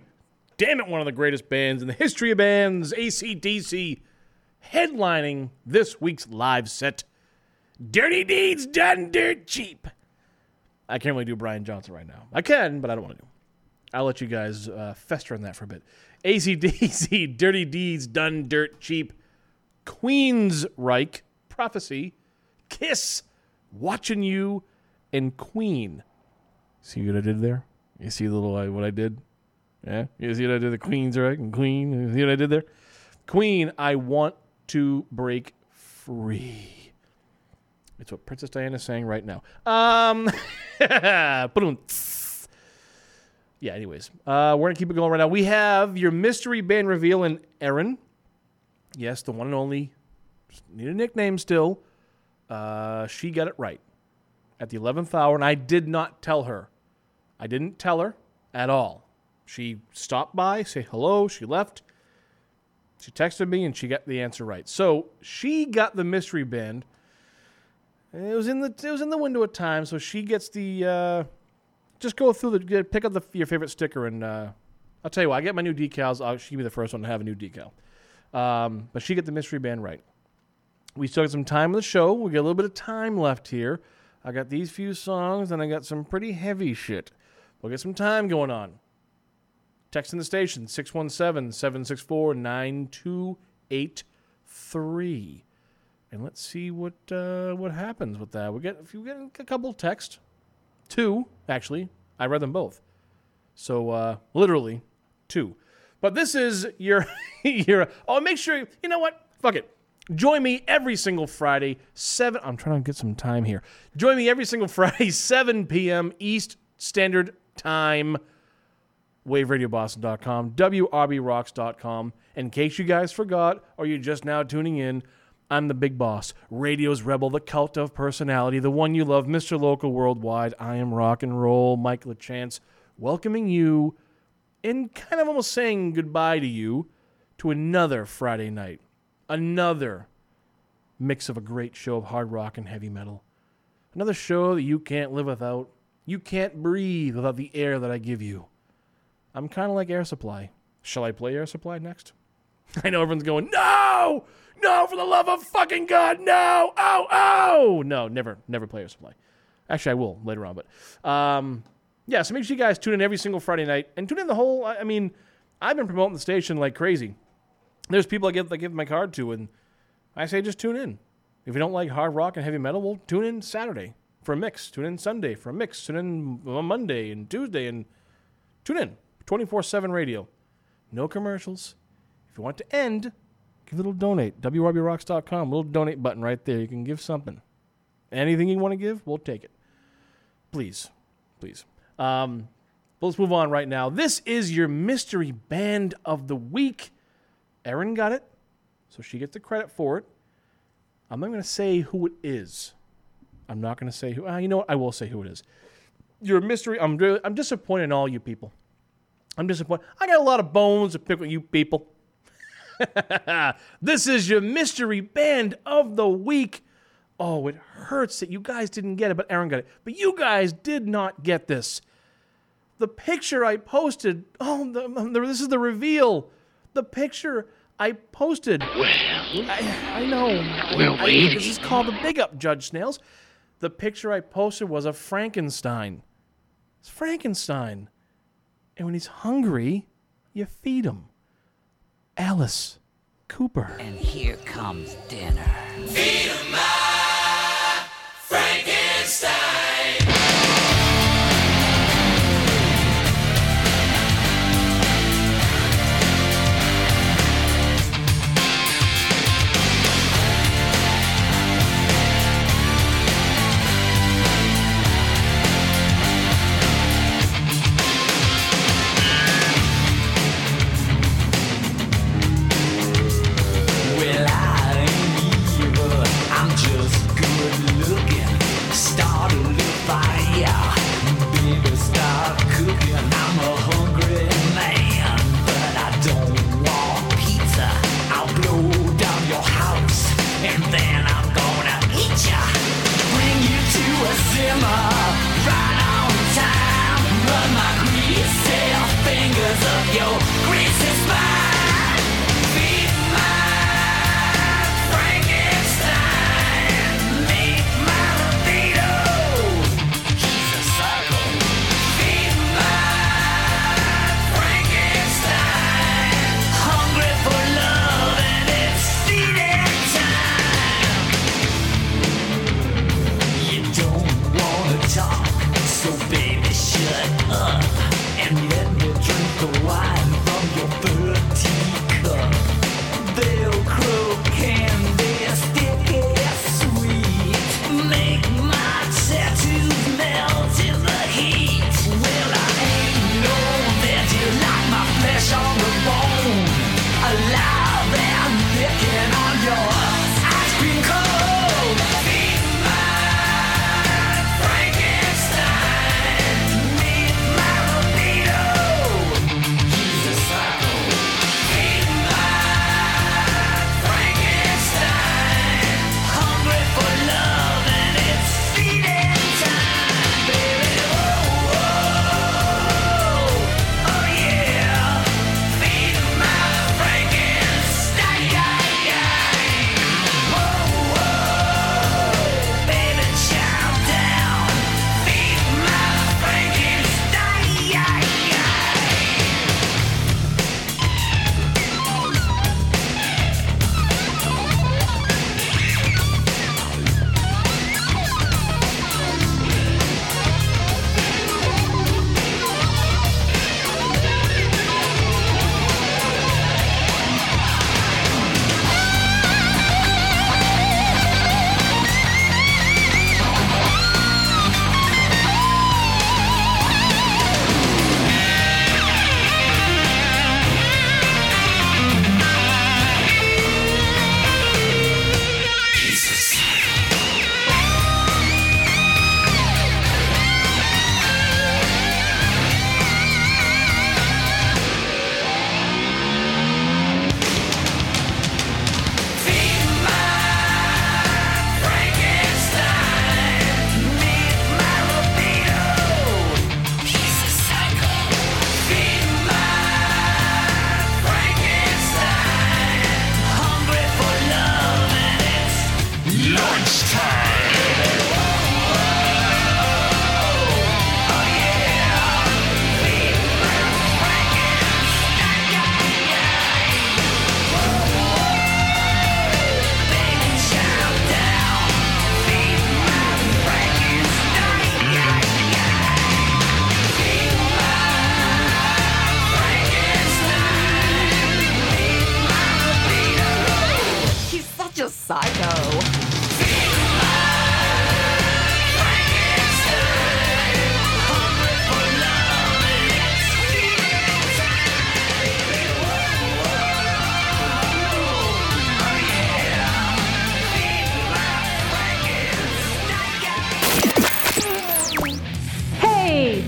Damn it, one of the greatest bands in the history of bands. ACDC headlining this week's live set. Dirty Deeds Done Dirt Cheap. I can't really do Brian Johnson right now. I can, but I don't want to do. I'll let you guys uh, fester on that for a bit. ACDC, Dirty Deeds Done Dirt Cheap. Queens Reich, Prophecy, Kiss, Watching You, and Queen. See what I did there? You see the little uh, what I did? Yeah, you see what I did? The Queensrÿche and Queen. You see what I did there? Queen, I want to break free. It's what Princess Diana is saying right now. Um. Yeah. Anyways, uh, we're gonna keep it going right now. We have your mystery band reveal and Erin. Yes, the one and only. Need a nickname still. Uh, she got it right at the eleventh hour, and I did not tell her. I didn't tell her at all. She stopped by, say hello. She left. She texted me, and she got the answer right. So she got the mystery band. It was in the it was in the window of time, so she gets the uh, just go through the pick up the, your favorite sticker and uh, I'll tell you what I get my new decals. I'll, she'll be the first one to have a new decal, um, but she get the mystery band right. We still got some time in the show. We got a little bit of time left here. I got these few songs and I got some pretty heavy shit. We'll get some time going on. Text in the station 617 764 9283. And let's see what uh, what happens with that. We get if you get a couple text, two actually. I read them both, so uh, literally two. But this is your your. Oh, make sure you, you know what. Fuck it. Join me every single Friday seven. I'm trying to get some time here. Join me every single Friday 7 p.m. East Standard Time. WaveRadioBoston.com, WRBRocks.com. In case you guys forgot or you're just now tuning in, I'm the big boss, radio's rebel, the cult of personality, the one you love, Mr. Local Worldwide. I am rock and roll, Mike LaChance, welcoming you and kind of almost saying goodbye to you to another Friday night, another mix of a great show of hard rock and heavy metal, another show that you can't live without. You can't breathe without the air that I give you. I'm kind of like Air Supply. Shall I play Air Supply next? I know everyone's going, no, no, for the love of fucking God, no, oh, oh, no, never, never play Air Supply. Actually, I will later on, but um, yeah. So make sure you guys tune in every single Friday night and tune in the whole. I mean, I've been promoting the station like crazy. There's people I give I give my card to, and I say just tune in. If you don't like hard rock and heavy metal, well, tune in Saturday for a mix. Tune in Sunday for a mix. Tune in Monday and Tuesday, and tune in 24/7 radio. No commercials. If you want to end, give a little donate. WRBRocks.com, little donate button right there. You can give something. Anything you want to give, we'll take it. Please, please. Um, but let's move on right now. This is your mystery band of the week. Erin got it, so she gets the credit for it. I'm not going to say who it is. I'm not going to say who. Uh, you know what? I will say who it is. You're a mystery. I'm really, I'm disappointed in all you people. I'm disappointed. I got a lot of bones to pick with you people. this is your mystery band of the week. Oh, it hurts that you guys didn't get it, but Aaron got it. But you guys did not get this. The picture I posted. Oh, the, the, this is the reveal. The picture I posted. Well, I, I know. We're I- This is called the big up, Judge Snails. The picture I posted was of Frankenstein. It's Frankenstein. And when he's hungry, you feed him. Alice Cooper. And here comes dinner. Feed 'em my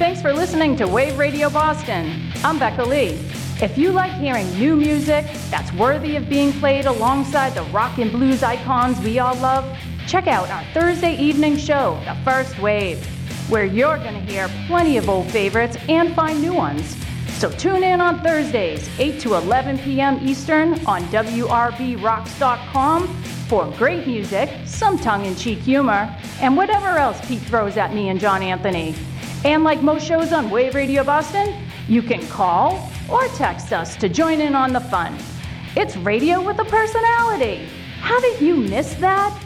thanks for listening to Wave Radio Boston. I'm Becca Lee. If you like hearing new music that's worthy of being played alongside the rock and blues icons we all love, check out our Thursday evening show, The First Wave, where you're going to hear plenty of old favorites and find new ones. So tune in on Thursdays, 8 to 11 p.m. Eastern on WRBRocks.com for great music, some tongue in cheek humor, and whatever else Pete throws at me and John Anthony. And like most shows on Wave Radio Boston, you can call or text us to join in on the fun. It's radio with a personality. Did you miss that?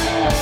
Desperation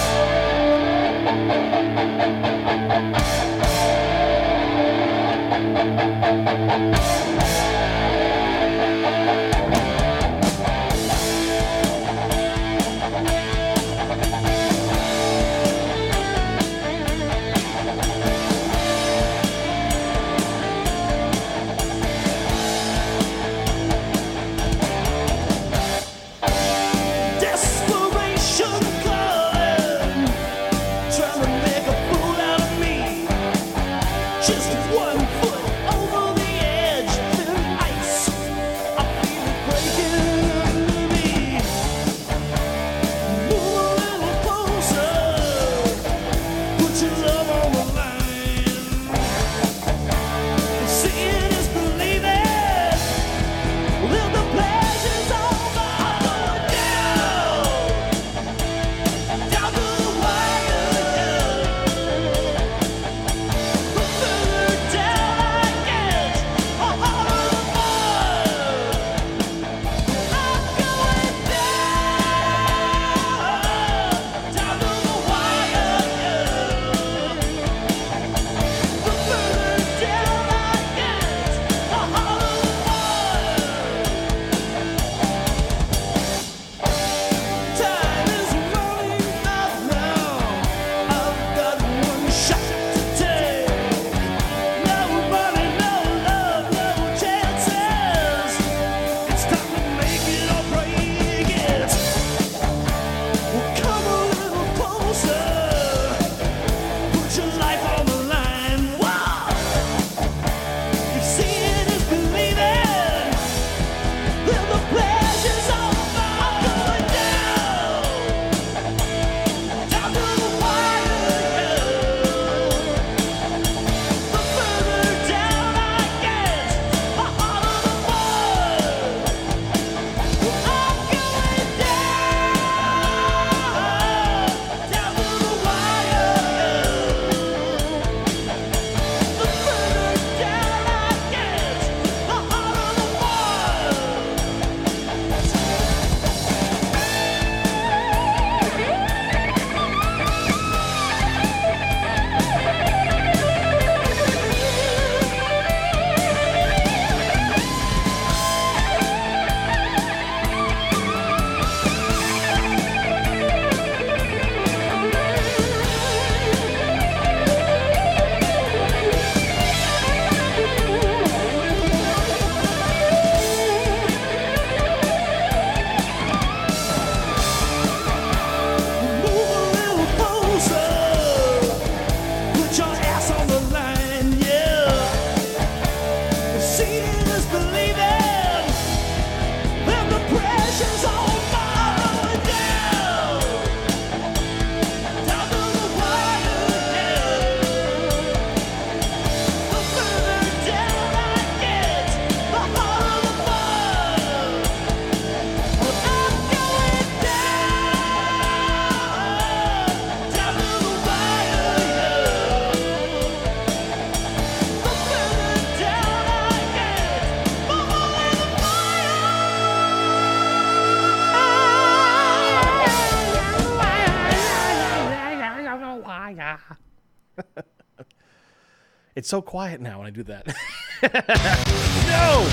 So quiet now when I do that. no!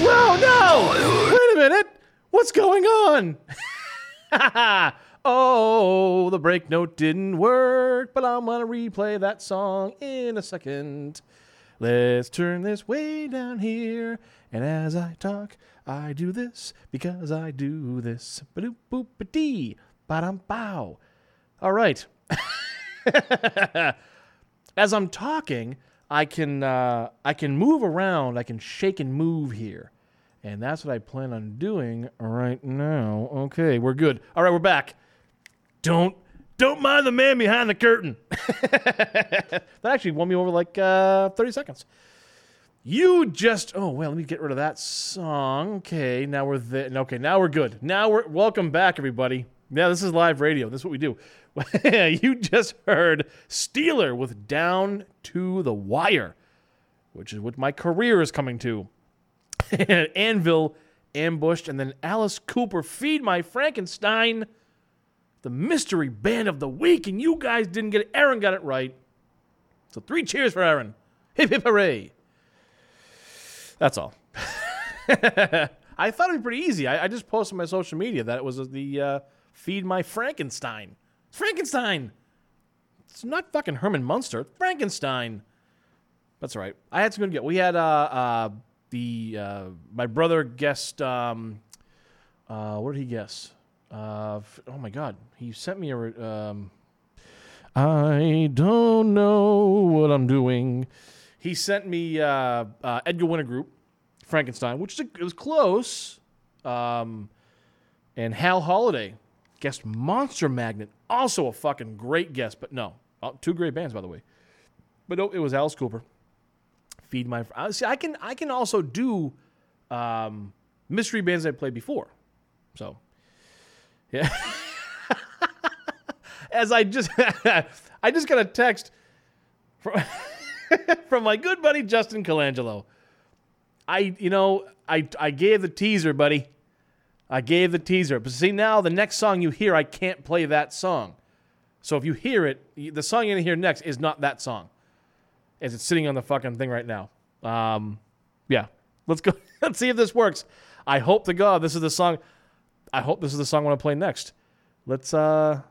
Whoa, no! Wait a minute! What's going on? oh, the break note didn't work, but I'm gonna replay that song in a second. Let's turn this way down here, and as I talk, I do this because I do this. Ba-doop boop ba dee, ba-dum bow. All right. as I'm talking, I can uh, I can move around. I can shake and move here, and that's what I plan on doing right now. Okay, we're good. All right, we're back. Don't don't mind the man behind the curtain. that actually won me over like uh, 30 seconds. You just oh well, let me get rid of that song. Okay, now we're there. Okay, now we're good. Now we're welcome back, everybody. Yeah, this is live radio. This is what we do. you just heard Steeler with Down to the Wire, which is what my career is coming to. Anvil, Ambushed, and then Alice Cooper, Feed My Frankenstein, the mystery band of the week. And you guys didn't get it. Aaron got it right. So three cheers for Aaron. Hip hip hooray. That's all. I thought it'd be pretty easy. I, I just posted on my social media that it was the uh, Feed My Frankenstein. It's Frankenstein. It's not fucking Herman Munster. Frankenstein. That's all right. I had some good. We had uh, uh, the uh, my brother guessed. Um, uh, what did he guess? Uh, f- oh my god, he sent me a. re- Um, I don't know what I'm doing. He sent me uh, uh, Edgar Winter Group, Frankenstein, which is a, it was close. Um, and Hal Holiday guessed Monster Magnet, also a fucking great guest, but no, Oh, two great bands by the way. But no, it was Alice Cooper. Feed my. I See, I can I can also do um, mystery bands I played before, so yeah. As I just I just got a text from from my good buddy Justin Colangelo. I you know I I gave the teaser, buddy. I gave the teaser. But see now the next song you hear, I can't play that song. So if you hear it, the song you're gonna hear next is not that song. As it's sitting on the fucking thing right now. Um, yeah. Let's go. Let's see if this works. I hope to God this is the song. I hope this is the song I want to play next. Let's uh,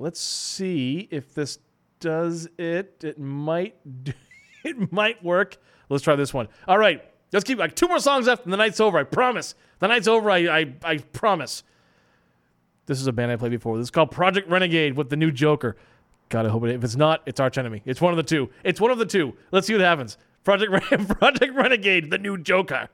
let's see if this does it. It might. Do, it might work. Let's try this one. All right. Let's keep like two more songs left, and the night's over. I promise. The night's over. I I, I promise. This is a band I played before. This is called Project Renegade with the new Joker. God, I hope it. If it's not, it's Arch Enemy. It's one of the two. It's one of the two. Let's see what happens. Project Project Renegade, the new Joker.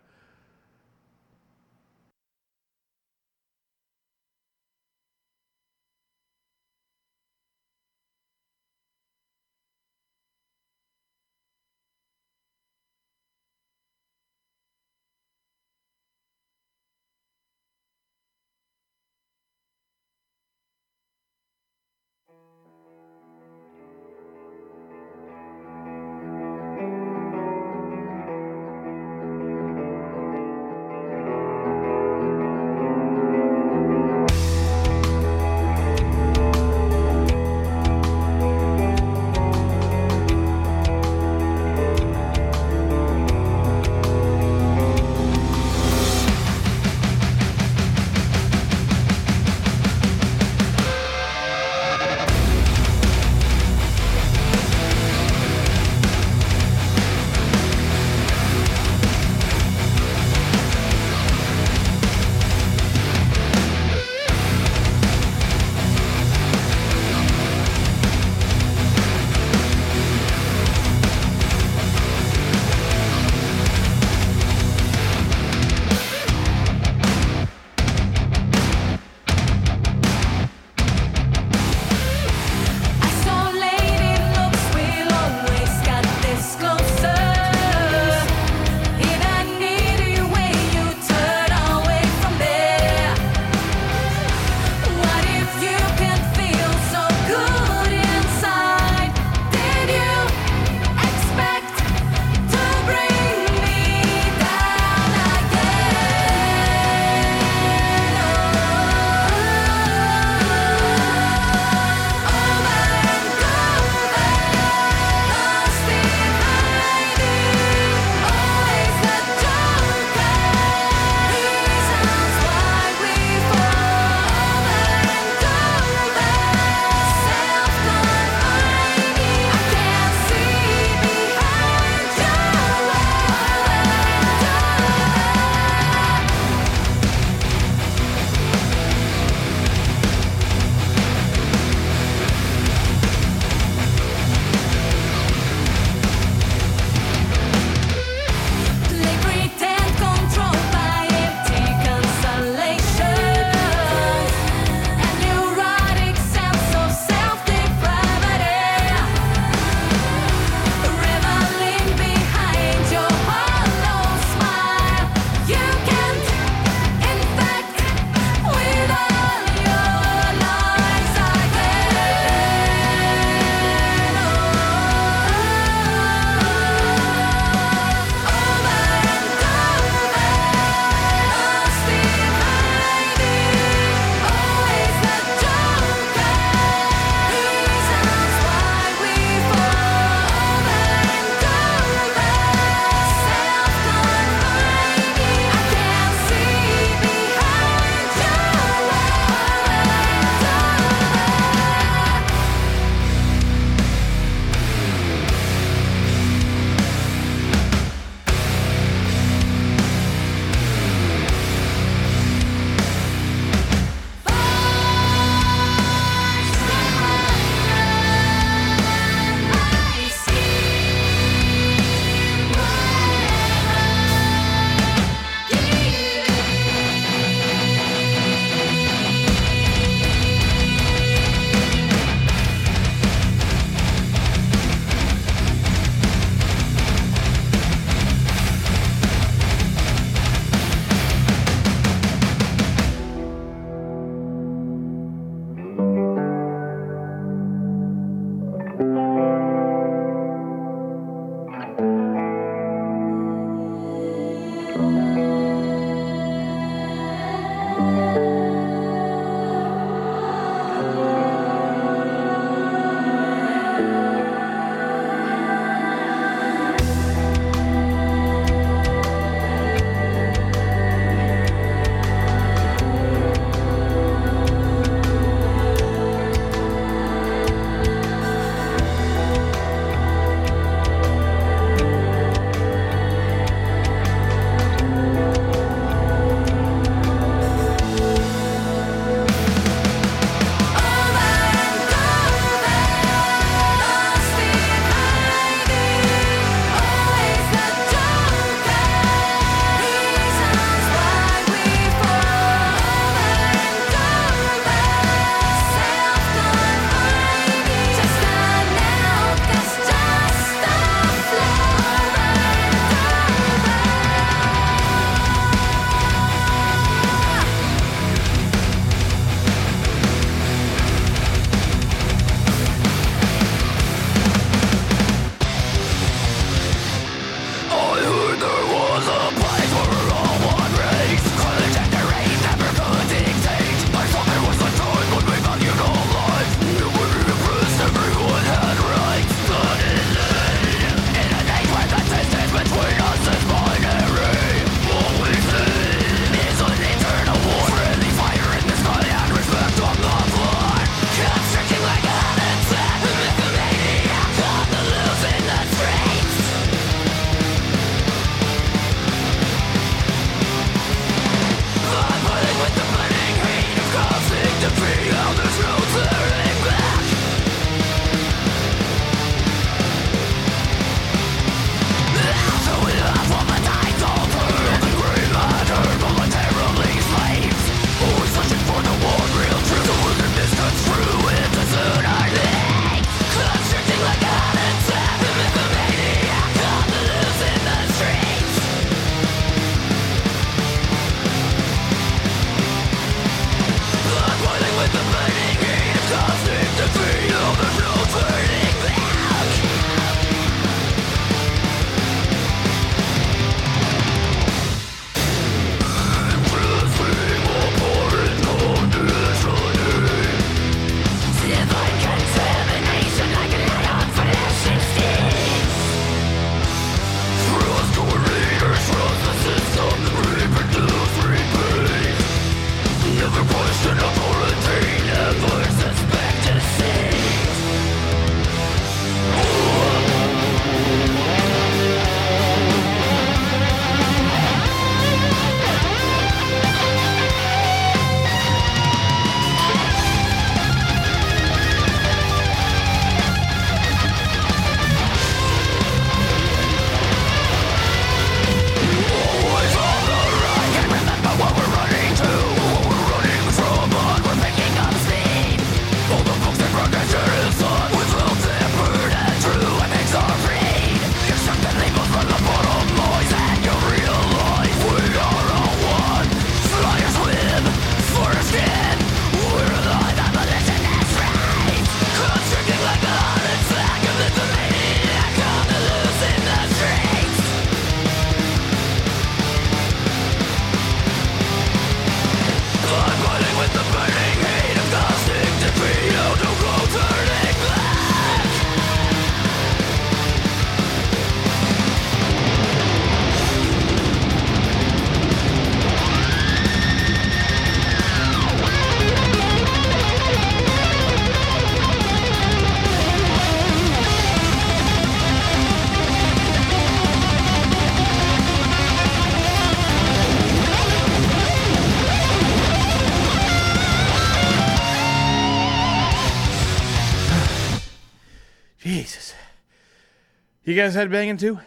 You guys had banging too?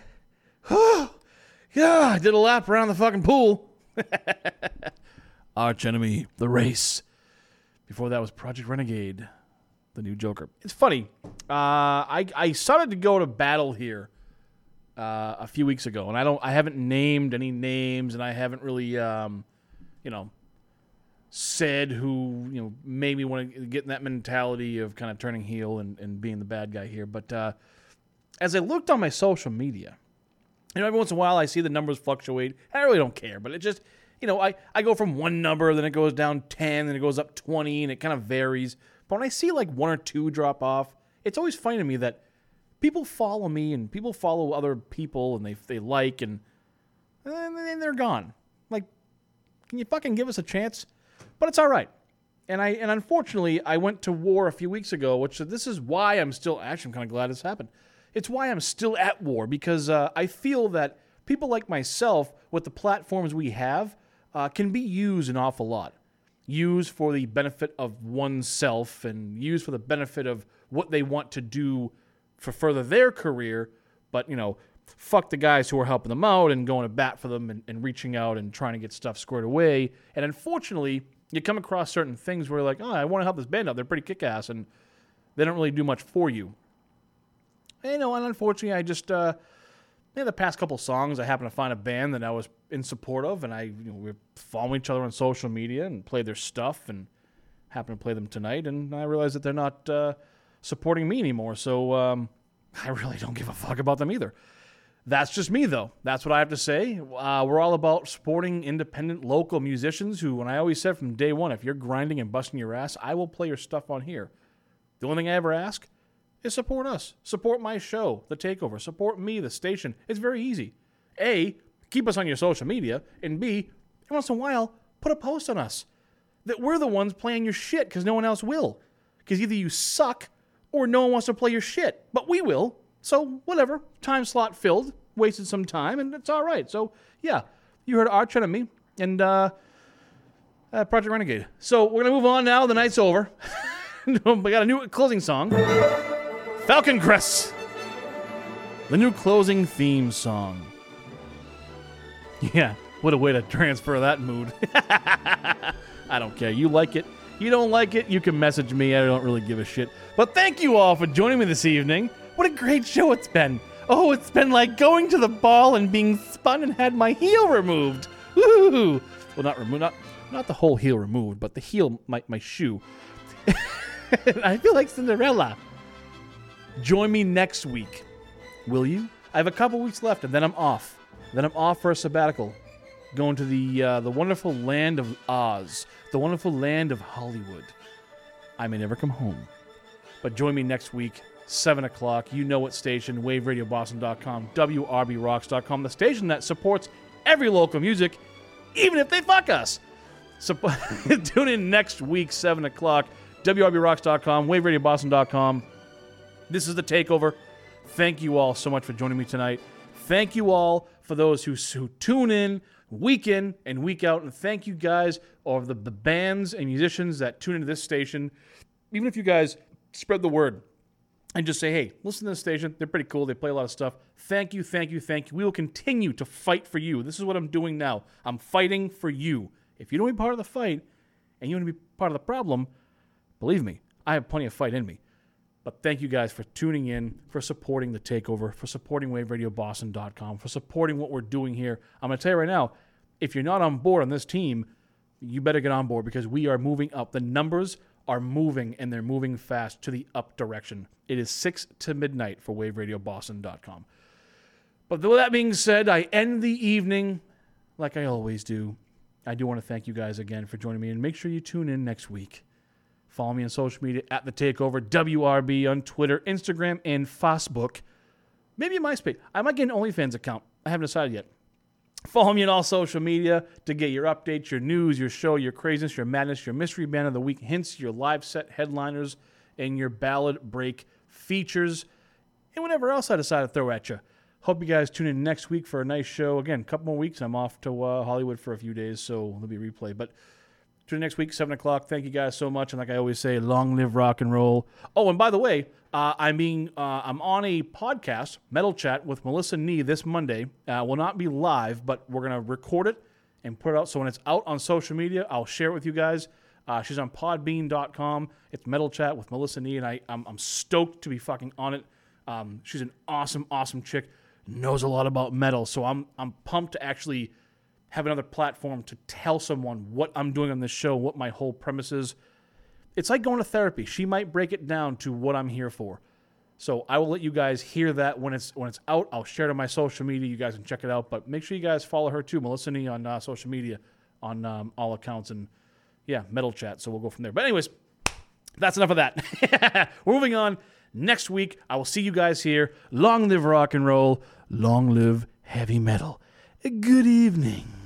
yeah, I did a lap around the fucking pool. Arch enemy, the race. Before that was Project Renegade, the new Joker. It's funny. Uh, I I started to go to battle here uh, a few weeks ago, and I don't I haven't named any names, and I haven't really um, you know said who you know made me want to get in that mentality of kind of turning heel and, and being the bad guy here. But uh, as I looked on my social media, you know, every once in a while I see the numbers fluctuate. I really don't care, but it just, you know, I, I go from one number, then it goes down 10, then it goes up 20, and it kind of varies. But when I see like one or two drop off, it's always funny to me that people follow me and people follow other people and they, they like, and, and then they're gone. Like, can you fucking give us a chance? But it's all right. And I and unfortunately, I went to war a few weeks ago, which this is why I'm still actually I'm kind of glad this happened. It's why I'm still at war because uh, I feel that people like myself, with the platforms we have, uh, can be used an awful lot. Used for the benefit of oneself and used for the benefit of what they want to do for further their career. But you know, fuck the guys who are helping them out and going to bat for them and, and reaching out and trying to get stuff squared away. And unfortunately, you come across certain things where you're like, oh, I want to help this band out. They're pretty kick ass and they don't really do much for you. You know, and unfortunately, I just, uh, the past couple songs, I happened to find a band that I was in support of, and I, you know, we were following each other on social media and played their stuff, and happened to play them tonight, and I realized that they're not uh, supporting me anymore. So um, I really don't give a fuck about them either. That's just me, though. That's what I have to say. Uh, we're all about supporting independent local musicians who, and I always said from day one, if you're grinding and busting your ass, I will play your stuff on here. The only thing I ever ask is support us. Support my show, The Takeover. Support me, the station. It's very easy. A, keep us on your social media, and B, every once in a while, put a post on us. That we're the ones playing your shit because no one else will. Because either you suck or no one wants to play your shit. But we will. So, whatever. Time slot filled. Wasted some time, and it's all right. So, yeah, you heard Arch Enemy and uh, uh, Project Renegade. So, we're going to move on now. The night's over. we got a new closing song Falcon Crest. The new closing theme song. Yeah, what a way to transfer that mood. I don't care. You like it. You don't like it, you can message me. I don't really give a shit. But thank you all for joining me this evening. What a great show it's been. Oh, it's been like going to the ball and being spun and had my heel removed. Woo! Well, not removed, not not the whole heel removed, but the heel, my my shoe. I feel like Cinderella. Join me next week, will you? I have a couple weeks left, and then I'm off. Then I'm off for a sabbatical, going to the uh, the wonderful land of Oz, the wonderful land of Hollywood. I may never come home, but join me next week, seven o'clock. You know what station? WaveRadioBoston.com, WRBRocks.com, the station that supports every local music, even if they fuck us. So tune in next week, seven o'clock. WRBRocks.com, WaveRadioBoston.com. This is the takeover. Thank you all so much for joining me tonight. Thank you all for those who, who tune in week in and week out. And thank you guys, or the, the bands and musicians that tune into this station. Even if you guys spread the word and just say, hey, listen to this station. They're pretty cool. They play a lot of stuff. Thank you, thank you, thank you. We will continue to fight for you. This is what I'm doing now. I'm fighting for you. If you don't want to be part of the fight and you want to be part of the problem, believe me, I have plenty of fight in me. But thank you guys for tuning in, for supporting the takeover, for supporting WaveRadioBoston.com, for supporting what we're doing here. I'm going to tell you right now, if you're not on board on this team, you better get on board because we are moving up. The numbers are moving and they're moving fast to the up direction. It is 6 to midnight for WaveRadioBoston.com. But with that being said, I end the evening like I always do. I do want to thank you guys again for joining me and make sure you tune in next week. Follow me on social media at the Takeover WRB on Twitter, Instagram, and Facebook. Maybe MySpace. I might get an OnlyFans account. I haven't decided yet. Follow me on all social media to get your updates, your news, your show, your craziness, your madness, your mystery band of the week hints, your live set headliners, and your ballad break features, and whatever else I decide to throw at you. Hope you guys tune in next week for a nice show. Again, a couple more weeks. I'm off to uh, Hollywood for a few days, so there'll be a replay. But tune in next week, 7 o'clock. Thank you guys so much. And like I always say, long live rock and roll. Oh, and by the way, Uh, I'm being uh, I'm on a podcast, Metal Chat with Melissa Nee this Monday. Uh, will not be live, but we're gonna record it and put it out. So when it's out on social media, I'll share it with you guys. Uh, she's on Podbean.com. It's Metal Chat with Melissa Nee, and I I'm, I'm stoked to be fucking on it. Um, she's an awesome, awesome chick. Knows a lot about metal, so I'm I'm pumped to actually have another platform to tell someone what I'm doing on this show, what my whole premise is. It's like going to therapy. She might break it down to what I'm here for. So I will let you guys hear that when it's when it's out. I'll share it on my social media. You guys can check it out. But make sure you guys follow her too, Melissa Nee on uh, social media, on um, all accounts, and yeah, Metal Chat. So we'll go from there. But anyways, that's enough of that. We're moving on. Next week, I will see you guys here. Long live rock and roll. Long live heavy metal. Good evening.